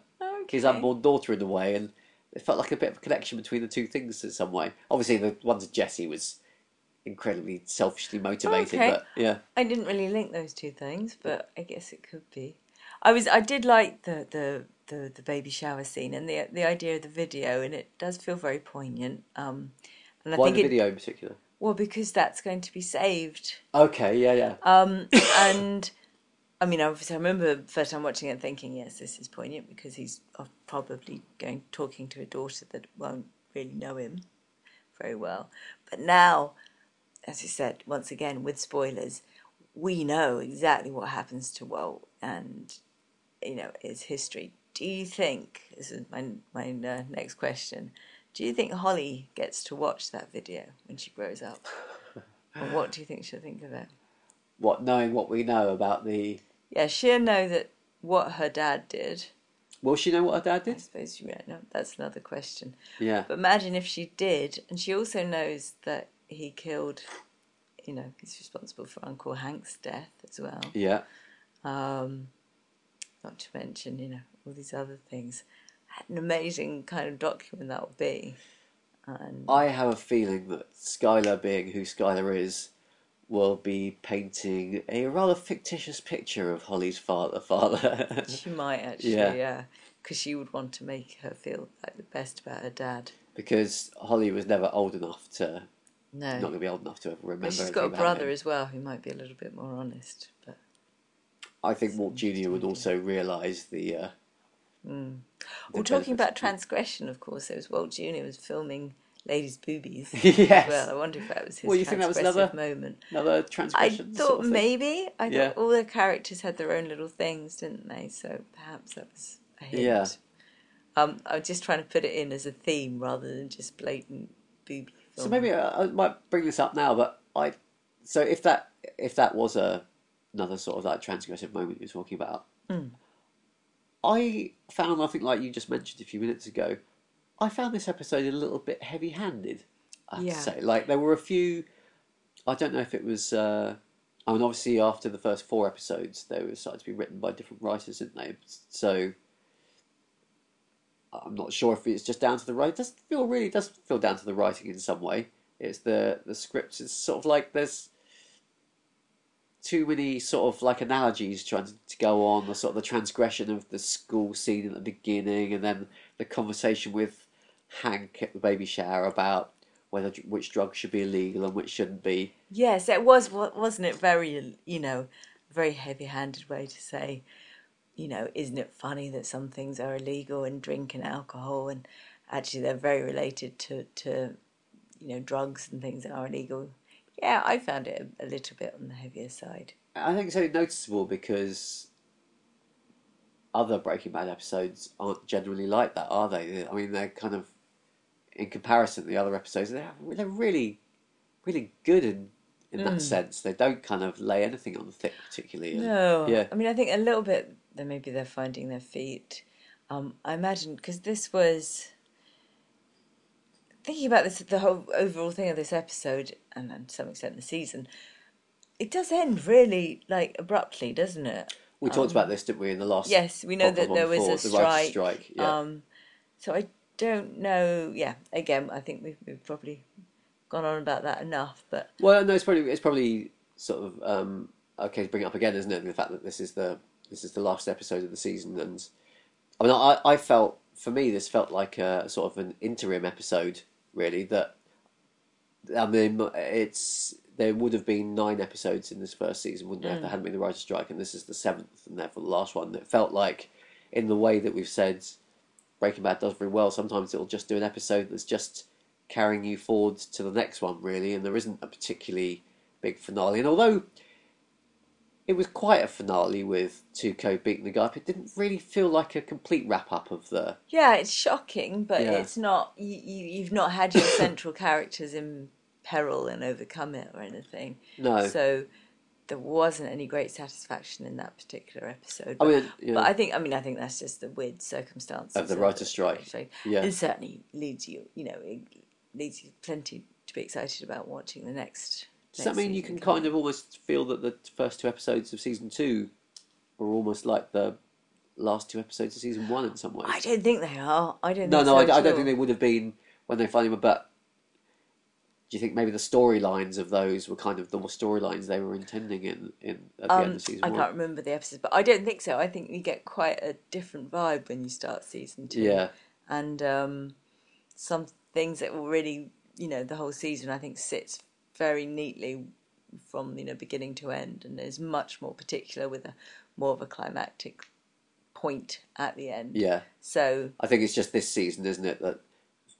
B: his unborn daughter in a way, and it felt like a bit of a connection between the two things in some way. Obviously, the one to Jesse was incredibly selfishly motivated,
A: Okay.
B: but yeah,
A: I didn't really link those two things, but I guess it could be. I was I did like the the, the, the baby shower scene and the the idea of the video, and it does feel very poignant. Um, and I
B: why
A: think
B: the
A: it,
B: video in particular?
A: well because that's going to be saved.
B: Okay, yeah, yeah.
A: Um, and I mean, obviously, I remember the first time watching it thinking, yes, this is poignant because he's uh, probably going talking to a daughter that won't really know him very well. But now, as you said, once again with spoilers, we know exactly what happens to Walt, and you know his history. Do you think this is my my uh, next question? Do you think Holly gets to watch that video when she grows up? or what do you think she'll think of it?
B: What knowing what we know about the
A: Yeah, she'll know that what her dad did.
B: will she know what her dad did?
A: I suppose you don't know. That's another question.
B: Yeah,
A: But imagine if she did, and she also knows that he killed. You know, he's responsible for Uncle Hank's death as well.
B: yeah.
A: Um, not to mention, you know, all these other things. An amazing kind of document that would be. And
B: I have a feeling that Skyler, being who Skyler is, will be painting a rather fictitious picture of Holly's father. Father.
A: she might actually,
B: Yeah.
A: yeah, because she would want to make her feel like the best about her dad.
B: because Holly was never old enough to,
A: No,
B: not going to be old enough to ever remember.
A: But she's got a brother as well who might be a little bit more honest. But
B: I think Walt Junior would also realise the. Uh,
A: well,
B: the
A: talking about transgression, of course, there was Walt Junior was filming ladies' boobies.
B: yes.
A: Well, I wonder if that was his
B: Well, you think that was
A: transgressive
B: another-
A: moment.
B: Another transgression?
A: I thought
B: sort of
A: maybe. I
B: Yeah.
A: thought all the characters had their own little things, didn't they? So perhaps that was a hint.
B: Yeah.
A: Um, I was just trying to put it in as a theme rather than just blatant booby.
B: So maybe I, I might bring this up now, but I. So if that if that was a another sort of that transgressive moment you're talking about,
A: Hmm.
B: I found I think like you just mentioned a few minutes ago, I found this episode a little bit heavy-handed. I have
A: Yeah.
B: to say, like there were a few. I don't know if it was. Uh, I mean, obviously after the first four episodes, they were started to be written by different writers, didn't they? So I'm not sure if it's just down to the writing. It does feel really does feel down to the writing in some way. It's the the script. It's sort of like there's too many sort of like analogies trying to, to go on. The sort of the transgression of the school scene at the beginning, and then the conversation with Hank at the baby shower about whether which drugs should be illegal and which shouldn't be.
A: Yes, it was, wasn't it? Very, you know, very heavy-handed way to say, you know, isn't it funny that some things are illegal and drink and alcohol, and actually they're very related to to, you know, drugs and things that are illegal. Yeah, I found it a, a little bit on the heavier side.
B: I think it's only noticeable because other Breaking Bad episodes aren't generally like that, are they? I mean, they're kind of in comparison to the other episodes, they're, they're really, really good in in mm. that sense. They don't kind of lay anything on thick, particularly.
A: And, no, yeah. I mean, I think a little bit. Then maybe they're finding their feet. Um, I imagine because this was thinking about this, the whole overall thing of this episode, and, and to some extent the season. It does end really like abruptly, doesn't it?
B: We um, talked about this, didn't we, in the last?
A: Yes, we know that there was a strike. strike yeah. Um, so I don't know. Yeah, again, I think we've, we've probably gone on about that enough. But
B: well, no, it's probably it's probably sort of um, okay to bring it up again, isn't it? The fact that this is the this is the last episode of the season, and I mean, I, I felt for me this felt like a sort of an interim episode, really. That I mean, it's there would have been nine episodes in this first season, wouldn't there? Mm. If there hadn't been the writer's strike, and this is the seventh, and therefore the last one. It felt like, in the way that we've said Breaking Bad does very well. Sometimes it'll just do an episode that's just carrying you forward to the next one, really, and there isn't a particularly big finale. And although it was quite a finale with Tuco beating the guy, but it didn't really feel like a complete wrap up of the.
A: Yeah, it's shocking, but yeah. it's not. You, you you've not had your central characters in peril and overcome it or anything.
B: No.
A: So there wasn't any great satisfaction in that particular episode. But I mean, yeah. but I think I mean I think that's just the weird circumstances
B: of the writer's strike.
A: Yeah, it certainly leads you. You know, it leads you plenty to be excited about watching the next.
B: Does that mean you can kind of almost feel that the first two episodes of season two were almost like the last two episodes of season one in some ways?
A: I don't think they are. I don't.
B: No,
A: no,
B: I, I, don't think they would have been when they finally were. But do you think maybe the storylines of those were kind of the storylines they were intending in, in at the um, end of season one?
A: I
B: one?
A: can't remember the episodes, but I don't think so. I think you get quite a different vibe when you start season two.
B: Yeah.
A: And um, some things that will really, you know, the whole season I think sits very neatly from you know beginning to end, and is much more particular with a more of a climactic point at the end.
B: Yeah.
A: So
B: I think it's just this season, isn't it, that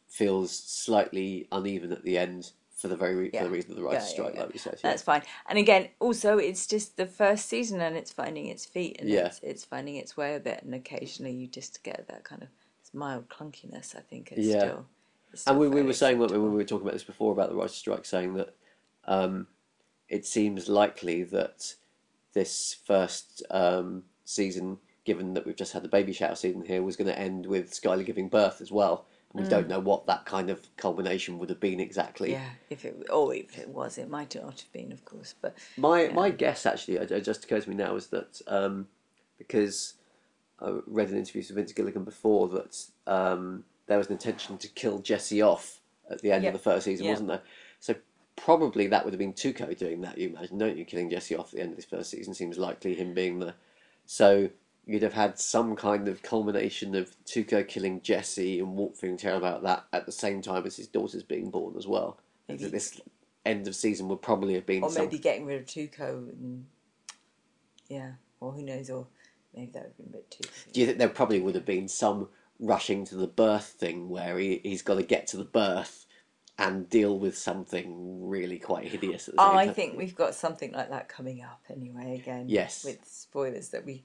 B: feels slightly uneven at the end for the very yeah. for the reason of the writer's yeah, strike, yeah, like we said.
A: That's fine. And again, also it's just the first season and it's finding its feet and it's, it's finding its way a bit, and occasionally you just get that kind of mild clunkiness. I think it's still. It's still
B: and we, we were saying when we were talking about this before about the writer's strike, saying that um, it seems likely that this first um, season, given that we've just had the baby shower season here, was going to end with Skyler giving birth as well. We mm. don't know what that kind of culmination would have been exactly.
A: Yeah, if it or if it was, it might not have been, of course. But
B: my
A: yeah.
B: my guess actually, it just occurs to me now, is that um, because I read an interview with Vince Gilligan before that um, there was an intention to kill Jesse off at the end yep. of the first season, yep. wasn't there? So probably that would have been Tuco doing that. You imagine, don't you? Killing Jesse off at the end of this first season seems likely. Him being the so you'd have had some kind of culmination of Tuco killing Jesse and Walt feeling terrible about that at the same time as his daughter's being born as well. Maybe. This end of season would probably have been,
A: or some... maybe getting rid of Tuco, and yeah, or who knows, or maybe that would have been a bit too.
B: Do you think there probably would have been some rushing to the birth thing where he he's got to get to the birth and deal with something really quite hideous.
A: oh, I think we've got something like that coming up anyway. Again,
B: yes,
A: with spoilers that we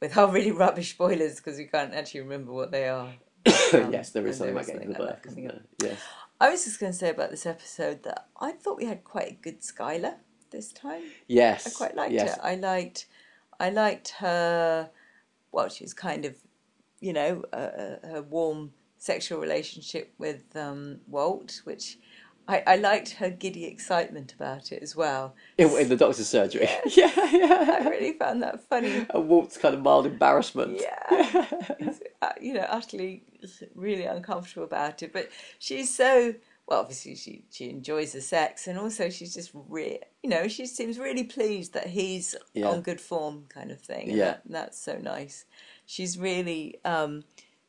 A: with our really rubbish spoilers because we can't actually remember what they are.
B: Um, yes, there is something like getting the birth, coming up. Yes.
A: I was just going to say about this episode that I thought we had quite a good Skyler this time.
B: Yes,
A: I quite liked
B: yes.
A: it. I liked, I liked her. Well, she was kind of, you know, uh, her warm sexual relationship with um, Walt, which I, I liked her giddy excitement about it as well.
B: In, in the doctor's surgery. Yeah, yeah.
A: I really found that funny.
B: And Walt's kind of mild embarrassment.
A: Yeah, uh, you know, utterly, really uncomfortable about it. But she's so well. Obviously, she she enjoys the sex, and also she's just re You know, she seems really pleased that he's
B: Yeah.
A: on good form, kind of thing.
B: Yeah.
A: that, that's so nice. She's really um,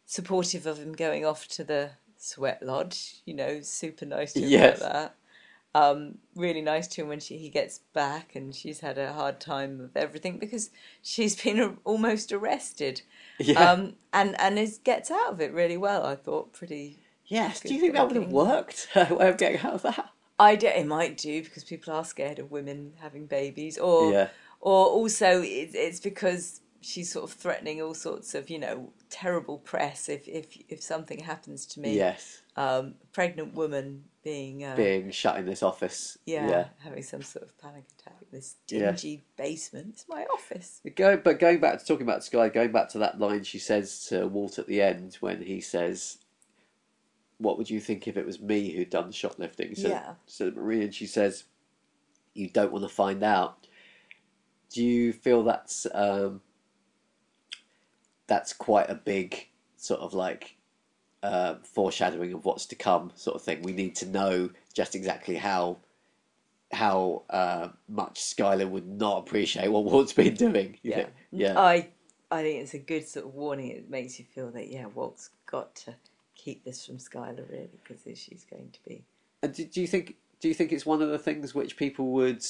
A: supportive of him going off to the sweat lodge. You know, super nice to him
B: Yes.
A: about that. Um, really nice to him when she, he gets back and she's had a hard time of everything because she's been a, almost arrested
B: Yeah.
A: um, and and is gets out of it really well. I thought pretty.
B: yes. Do you think that would have worked? Her way of getting out of that?
A: I d- it might do because people are scared of women having babies, or
B: Yeah.
A: or also it, it's because she's sort of threatening all sorts of you know terrible press if if if something happens to me.
B: Yes.
A: Um, pregnant woman being. Uh,
B: Being shut in this office.
A: yeah,
B: Yeah.
A: having some sort of panic attack. This
B: Yeah.
A: dingy basement. It's my office.
B: Go, but going back to talking about Sky, going back to that line she says to Walt at the end when he says, "What would you think if it was me who'd done the shoplifting?" So,
A: Yeah.
B: So Marie and she says, "You don't want to find out." Do you feel that's um, that's quite a big sort of like uh, foreshadowing of what's to come, sort of thing? We need to know just exactly how how uh, much Skyler would not appreciate what Walt's been doing.
A: Yeah,
B: think? yeah.
A: I I think it's a good sort of warning. It makes you feel that yeah, Walt's got to keep this from Skyler really because she's going to be.
B: And do, do you think do you think it's one of the things which people would,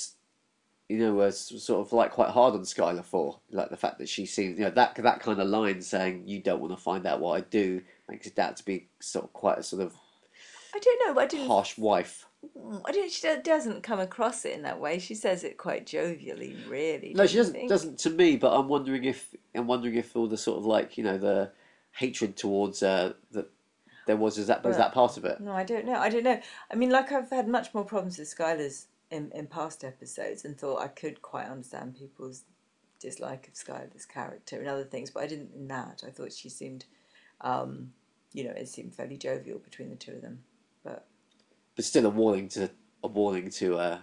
B: you know, were s- sort of like quite hard on Skyler for, like the fact that she seems, you know, that that kind of line saying you don't want to find out what I do makes it out to be sort of quite a sort of
A: I don't know. but I didn't.
B: harsh wife.
A: I don't. She doesn't come across it in that way. She says it quite jovially, really.
B: No, she doesn't doesn't to me. But I'm wondering if I'm wondering if all the sort of like you know the hatred towards uh, that there was is that was
A: Well,
B: that part of it?
A: No, I don't know. I don't know. I mean, like I've had much more problems with Skyler's in, in past episodes and thought I could quite understand people's dislike of Skyler's character and other things, but I didn't in that. I thought she seemed, um, you know, it seemed fairly jovial between the two of them. But
B: But still a warning to a warning to uh,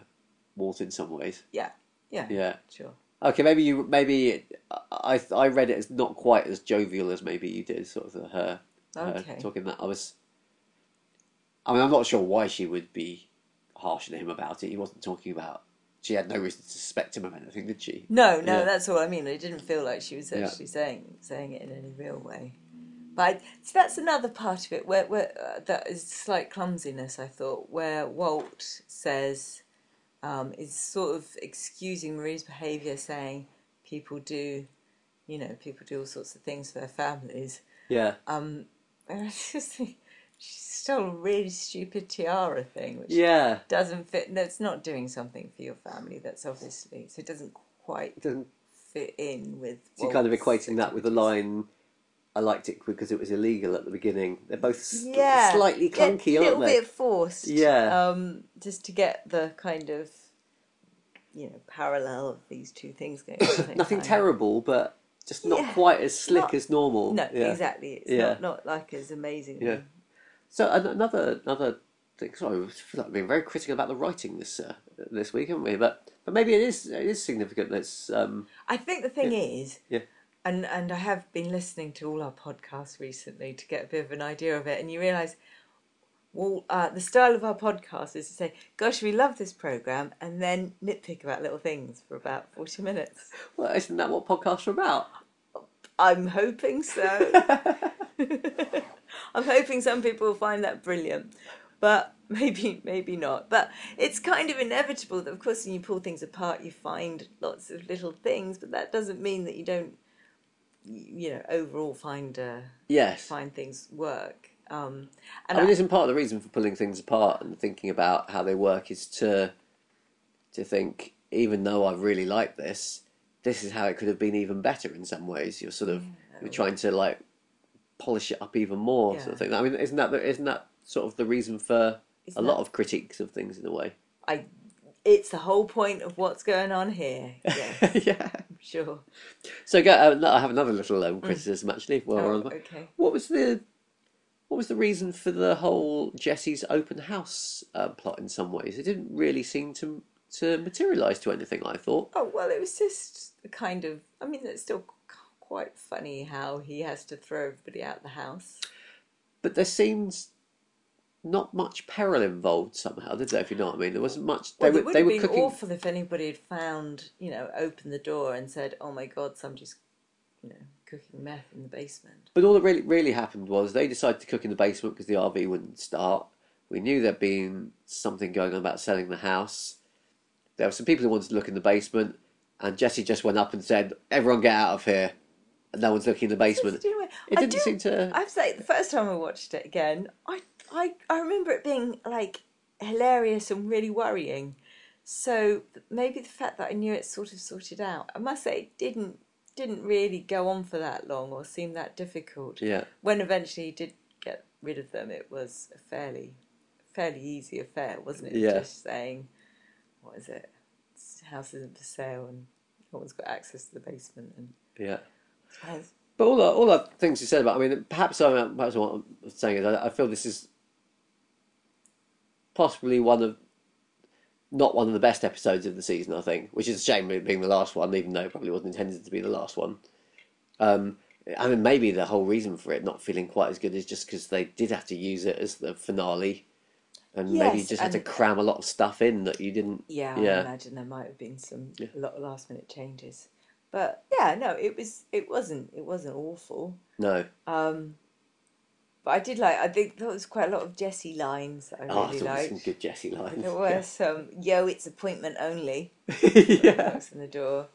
B: Walt in some ways.
A: yeah, yeah,
B: Yeah.
A: sure.
B: Okay, maybe you maybe I I read it as not quite as jovial as maybe you did, sort of her, her talking that I was. I mean, I'm not sure why she would be harsh on him about it. He wasn't talking about. She had no reason to suspect him of anything, did she?
A: No, no,
B: Yeah.
A: that's all I mean. It didn't feel like she was
B: Yeah.
A: actually saying saying it in any real way. But I, so that's another part of it where where uh, that is slight clumsiness. I thought where Walt says um, is sort of excusing Marie's behaviour, saying people do, you know, people do all sorts of things for their families.
B: Yeah.
A: Um, and I just think a really stupid tiara thing, which
B: Yeah.
A: doesn't fit. And That's not doing something for your family. That's obviously so it doesn't quite
B: It doesn't.
A: fit in with.
B: So you're kind of equating that with the line. I liked it because it was illegal at the beginning. They're both s-
A: Yeah,
B: slightly clunky,
A: a
B: aren't
A: little bit forced.
B: Yeah.
A: um, just to get the kind of, you know, parallel of these two things going. on at the same
B: Nothing
A: time.
B: terrible, but just not
A: Yeah.
B: quite as slick
A: Not-
B: as normal.
A: No,
B: Yeah.
A: exactly. It's
B: Yeah.
A: not not like as amazing.
B: Yeah. So another another thing. Sorry, I feel like being very critical about the writing this uh, this week, haven't we? But but maybe it is it is significant. That's um,
A: I think the thing is,
B: Yeah.
A: and and I have been listening to all our podcasts recently to get a bit of an idea of it, and you realise, well, uh, the style of our podcast is to say, "Gosh, we love this program," and then nitpick about little things for about forty minutes.
B: well, isn't that what podcasts are about?
A: I'm hoping so. I'm hoping some people will find that brilliant, but maybe maybe not. But it's kind of inevitable that, of course, when you pull things apart, you find lots of little things, but that doesn't mean that you don't, you know, overall find uh,
B: Yes.
A: find things work. Um, and
B: I mean,
A: I-
B: isn't part of the reason for pulling things apart and thinking about how they work is to to think, even though I really like this, this is how it could have been even better in some ways. You're sort of you're trying to like polish it up even more, sort of thing. I mean, isn't that the, isn't that sort of the reason for
A: Isn't
B: a lot
A: that-
B: of critiques of things in a way?
A: I, it's the whole point of what's going on here. Yeah,
B: yeah.
A: sure.
B: So go, uh, I have another little um, criticism actually. While we're
A: Oh,
B: on the-
A: okay.
B: What was the what was the reason for the whole Jesse's open house uh, plot? In some ways, it didn't really seem to to materialise to anything. I thought.
A: Oh well, it was just kind of. I mean, it's still quite funny how he has to throw everybody out the house.
B: But there seems not much peril involved somehow, did there? If you know what I mean, there wasn't much.
A: Well,
B: they
A: it
B: were
A: would
B: they
A: have
B: were
A: been
B: cooking.
A: awful if anybody had found, you know, opened the door and said, "Oh my God, somebody's, you know, cooking meth in the basement."
B: But all that really really happened was they decided to cook in the basement because the RV wouldn't start. We knew there'd been something going on about selling the house. There were some people who wanted to look in the basement, and Jesse just went up and said, "Everyone get out of here!" No one's looking in the basement.
A: Do you know what-
B: It didn't
A: do-
B: seem to.
A: I have to say, the first time I watched it again, I, I, I remember it being like hilarious and really worrying. So maybe the fact that I knew it sort of sorted out. I must say, it didn't didn't really go on for that long or seem that difficult.
B: Yeah,
A: When eventually he did get rid of them, it was a fairly fairly easy affair, wasn't it?
B: Yeah.
A: Just saying, what is it? House isn't for sale, and no one's got access to the basement, and
B: yeah.
A: Yes.
B: But all the, all the things you said about, I mean, perhaps I perhaps what I'm saying is, I, I feel this is possibly one of not one of the best episodes of the season. I think, which is a shame being the last one, even though it probably wasn't intended to be the last one. Um, I mean, maybe the whole reason for it not feeling quite as good is just because they did have to use it as the finale, and maybe you just had to cram a lot of stuff in that you didn't.
A: Yeah, I imagine there might have been some
B: Yeah.
A: lot of last minute changes. But yeah, no, it was it wasn't it wasn't awful.
B: No,
A: Um, but I did like I think there was quite a lot of Jesse lines that I
B: oh,
A: really
B: thought there was
A: liked.
B: some good Jesse lines.
A: There were some yo, it's appointment only.
B: yeah.
A: Knocks on the door,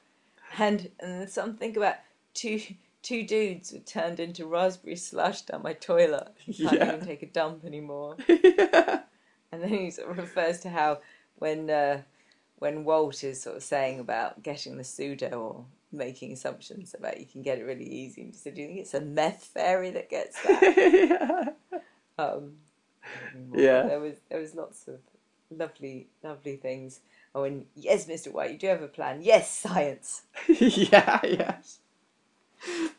A: and and something about two two dudes who turned into raspberry slush down my toilet. Can't
B: Yeah.
A: even take a dump anymore.
B: yeah.
A: And then he sort of refers to how when uh, when Walt is sort of saying about getting the pseudo or making assumptions about you can get it really easy, and said, "Do you think it's a meth fairy that gets that?" um,
B: Yeah.
A: there was there was lots of lovely lovely things. Oh, and yes, Mister White, you do have a plan. Yes, science.
B: yeah, yes.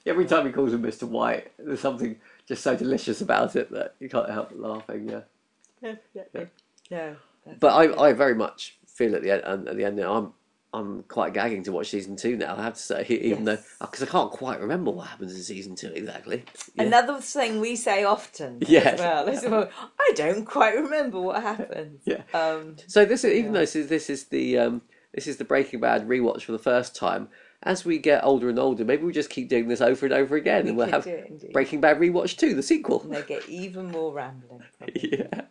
B: Every time he calls him Mr. White, there's something just so delicious about it that you can't help laughing. Yeah,
A: Definitely. No.
B: but I. I very much feel at the end. At the end, now, I'm, I'm quite gagging to watch season two now. I have to say, even
A: Yes.
B: though because I can't quite remember what happens in season two exactly. Yeah.
A: Another thing we say often
B: Yes.
A: as well I don't quite remember what happens.
B: Yeah.
A: Um,
B: So this is even
A: Yeah.
B: though this is, this is the um, this is the Breaking Bad rewatch for the first time. As we get older and older, maybe we just keep doing this over and over again,
A: We
B: and we'll have
A: it.
B: Breaking Bad rewatch two, the sequel.
A: and they get even more rambling.
B: Yeah,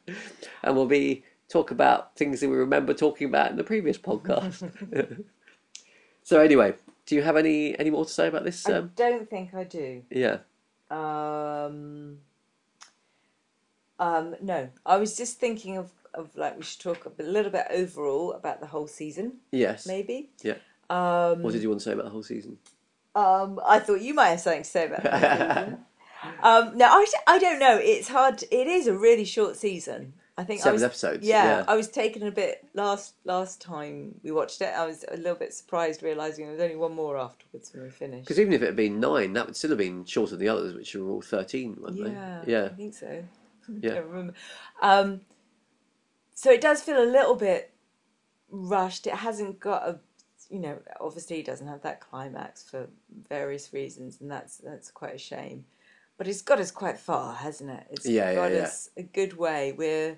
B: and we'll be talk about things that we remember talking about in the previous podcast. so anyway, do you have any any more to say about this?
A: I
B: Um,
A: don't think I do.
B: yeah,
A: Um, um, no, I was just thinking of, of like we should talk a little bit overall about the whole season,
B: yes,
A: maybe.
B: yeah.
A: Um,
B: What did you want to say about the whole season?
A: Um, I thought you might have something to say about that. um, no, I, I don't know. It's hard. It is a really short season. I think I
B: Seven
A: was,
B: episodes.
A: Yeah,
B: yeah.
A: I was taken a bit last last time we watched it. I was a little bit surprised realizing there was only one more afterwards when we finished.
B: Because even if it had been nine, that would still have been shorter than the others, which were all thirteen, weren't
A: Yeah,
B: they? Yeah,
A: I think so.
B: Yeah.
A: I don't remember. Um, so it does feel a little bit rushed. It hasn't got a, you know, obviously it doesn't have that climax for various reasons, and that's that's quite a shame. But it's got us quite far, hasn't it? It's
B: Yeah, yeah,
A: got
B: yeah.
A: us a good way. We're,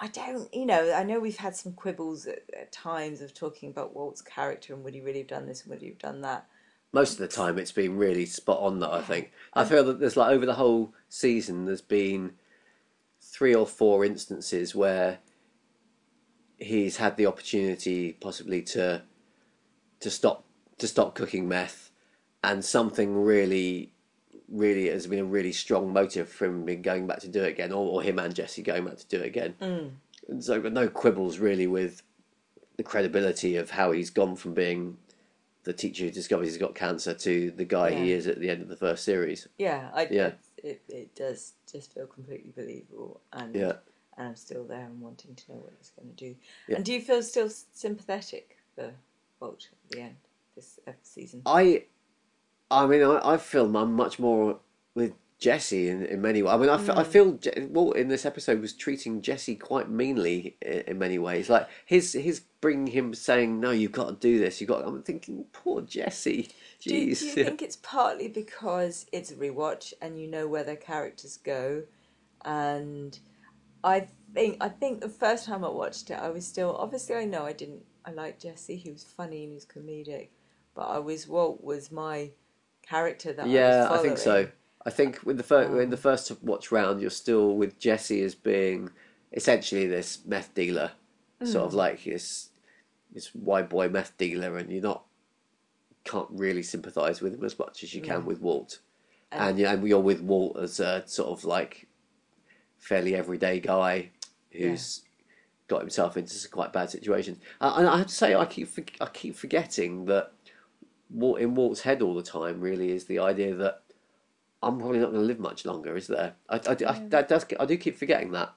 A: I don't, you know, I know we've had some quibbles at, at times of talking about Walt's character and would he really have done this and would he have done that.
B: most of the time it's been really spot on. That I think. I feel that there's like over the whole season, there's been three or four instances where he's had the opportunity, possibly to to stop to stop cooking meth, and something really, really has been a really strong motive for him being going back to do it again, or, or him and Jesse going back to do it again. And so, but no quibbles really with the credibility of how he's gone from being the teacher who discovers he's got cancer to the guy he is at the end of the first series.
A: Yeah, I,
B: Yeah.
A: It, it does just feel completely believable, and
B: Yeah.
A: and I'm still there and wanting to know what he's going to do.
B: Yeah.
A: And do you feel still sympathetic for Walt at the end this uh, season?
B: I, I mean, I, I feel I'm much more with Jesse in, in many ways. I mean, I, f- I mm. feel Walt in this episode was treating Jesse quite meanly in, in many ways. Like his his bringing him saying, "No, you've got to do this. You've got." I'm thinking, poor Jesse.
A: Do, you-
B: Jeez.
A: do you think it's partly because it's a rewatch and you know where their characters go? And I think I think the first time I watched it, I was still obviously I know I didn't I liked Jesse. He was funny and he was comedic, but I was Walt was my character that
B: yeah,
A: I was
B: I think so. I think with the first in the
A: Um,
B: first watch round, you're still with Jesse as being essentially this meth dealer, sort
A: Hmm.
B: of like this this white boy meth dealer, and you're not can't really sympathise with him as much as you can with Walt,
A: And-
B: and yeah, and you're with Walt as a sort of like fairly everyday guy who's got himself into some quite bad situations. Uh, and I have to say, I keep for- I keep forgetting that in Walt's head all the time really is the idea that I'm probably not going to live much longer. Is there? I, I, I, that does, I do keep forgetting that,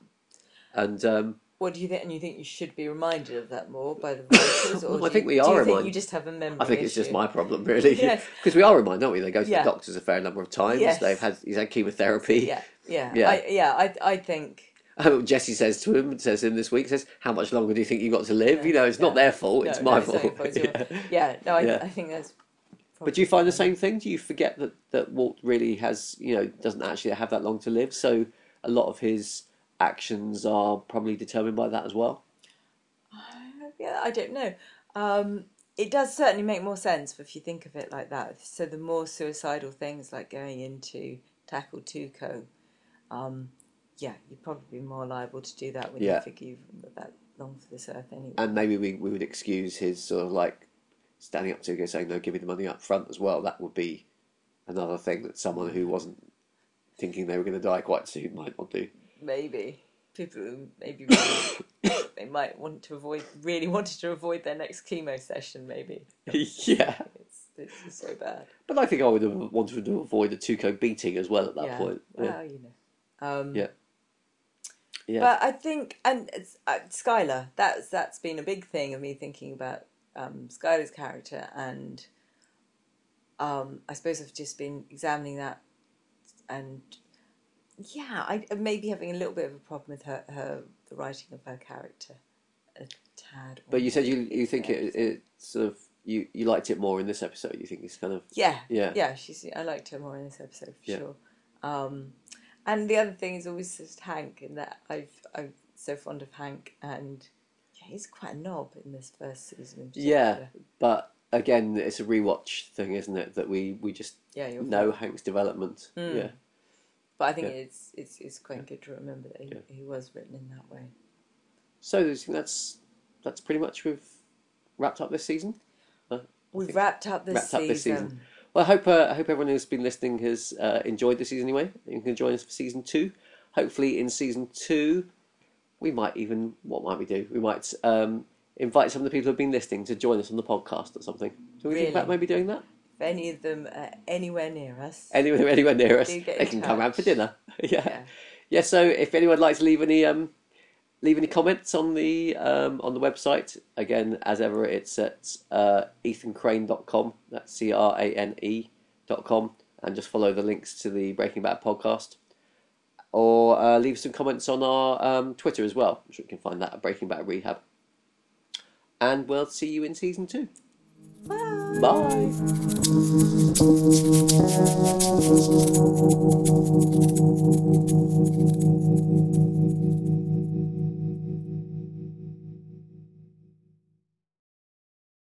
B: and um,
A: What do you think? And you think you should be reminded of that more by the writers, or
B: Well, I think
A: you,
B: we
A: do
B: are
A: you think
B: reminded.
A: you just have a memory?
B: I think it's just my problem really.
A: Yes.
B: because we are reminded, don't we? They go to
A: Yeah.
B: the doctors a fair number of times.
A: Yes.
B: They've had he's had chemotherapy.
A: Yeah, yeah,
B: Yeah.
A: I, yeah. I, I think
B: Um, Jesse says to him, says to him this week, says, "How much longer do you think you've got to live?" You know, it's not their fault; it's
A: No,
B: my
A: no,
B: fault.
A: your fault,
B: Yeah.
A: yeah. No, I,
B: Yeah.
A: I think that's.
B: But do you find the same thing? Do you forget that, that Walt really has, you know, doesn't actually have that long to live? So a lot of his actions are probably determined by that as well.
A: Yeah, I don't know. Um, it does certainly make more sense if you think of it like that. So the more suicidal things like going into tackle Tuco, um, yeah, you're probably be more liable to do that when
B: Yeah.
A: you figure you've that long for this earth anyway.
B: And maybe we, we would excuse his sort of like standing up to go saying, no, give me the money up front as well. That would be another thing that someone who wasn't thinking they were going to die quite soon might not do.
A: maybe people who maybe really, they might want to avoid really wanted to avoid their next chemo session. Maybe
B: yeah.
A: it's, it's so bad.
B: But I think I would have wanted to avoid a Tuco beating as well at that
A: yeah.
B: point. Yeah.
A: Well, you know. Um,
B: Yeah. Yeah.
A: But I think, and it's, uh, Skyler, that's that's been a big thing of me thinking about um, Skyler's character, and um, I suppose I've just been examining that, and yeah, I may be having a little bit of a problem with her, her the writing of her character, a tad.
B: But you said you you think it, it sort of you, you liked it more in this episode. You think it's kind of
A: Yeah,
B: Yeah.
A: yeah. She's I liked her more in this episode for
B: Yeah.
A: sure. Um, and the other thing is always just Hank in that I've I'm so fond of Hank and he's quite a knob in this first season.
B: Yeah. But again, it's a rewatch thing, isn't it? That we we just
A: yeah.
B: Know. Hank's development.
A: Mm.
B: Yeah.
A: but I think
B: yeah.
A: it's it's it's quite good to remember that he,
B: Yeah.
A: he was written in that way.
B: So that's that's pretty much we've wrapped up this season.
A: We've wrapped up this
B: wrapped
A: season.
B: up this season. Well, I hope uh, I hope everyone who's been listening has uh, enjoyed the season anyway. You can join us for season two. Hopefully, in season two, we might even what might we do? We might um, invite some of the people who've been listening to join us on the podcast or something. Do we think about maybe doing that?
A: If any of them are anywhere near us,
B: Anywhere, anywhere near us, they can come round for dinner. yeah.
A: yeah.
B: Yeah, so if anyone would like to leave any um, leave any comments on the um, on the website, again as ever, it's at uh, ethancrane.com. That's c r a n e dot com, and just follow the links to the Breaking Bad podcast, or uh, leave some comments on our um, Twitter as well. I'm sure you can find that at Breaking Bad Rehab. And we'll see you in season two.
A: Bye.
B: Bye.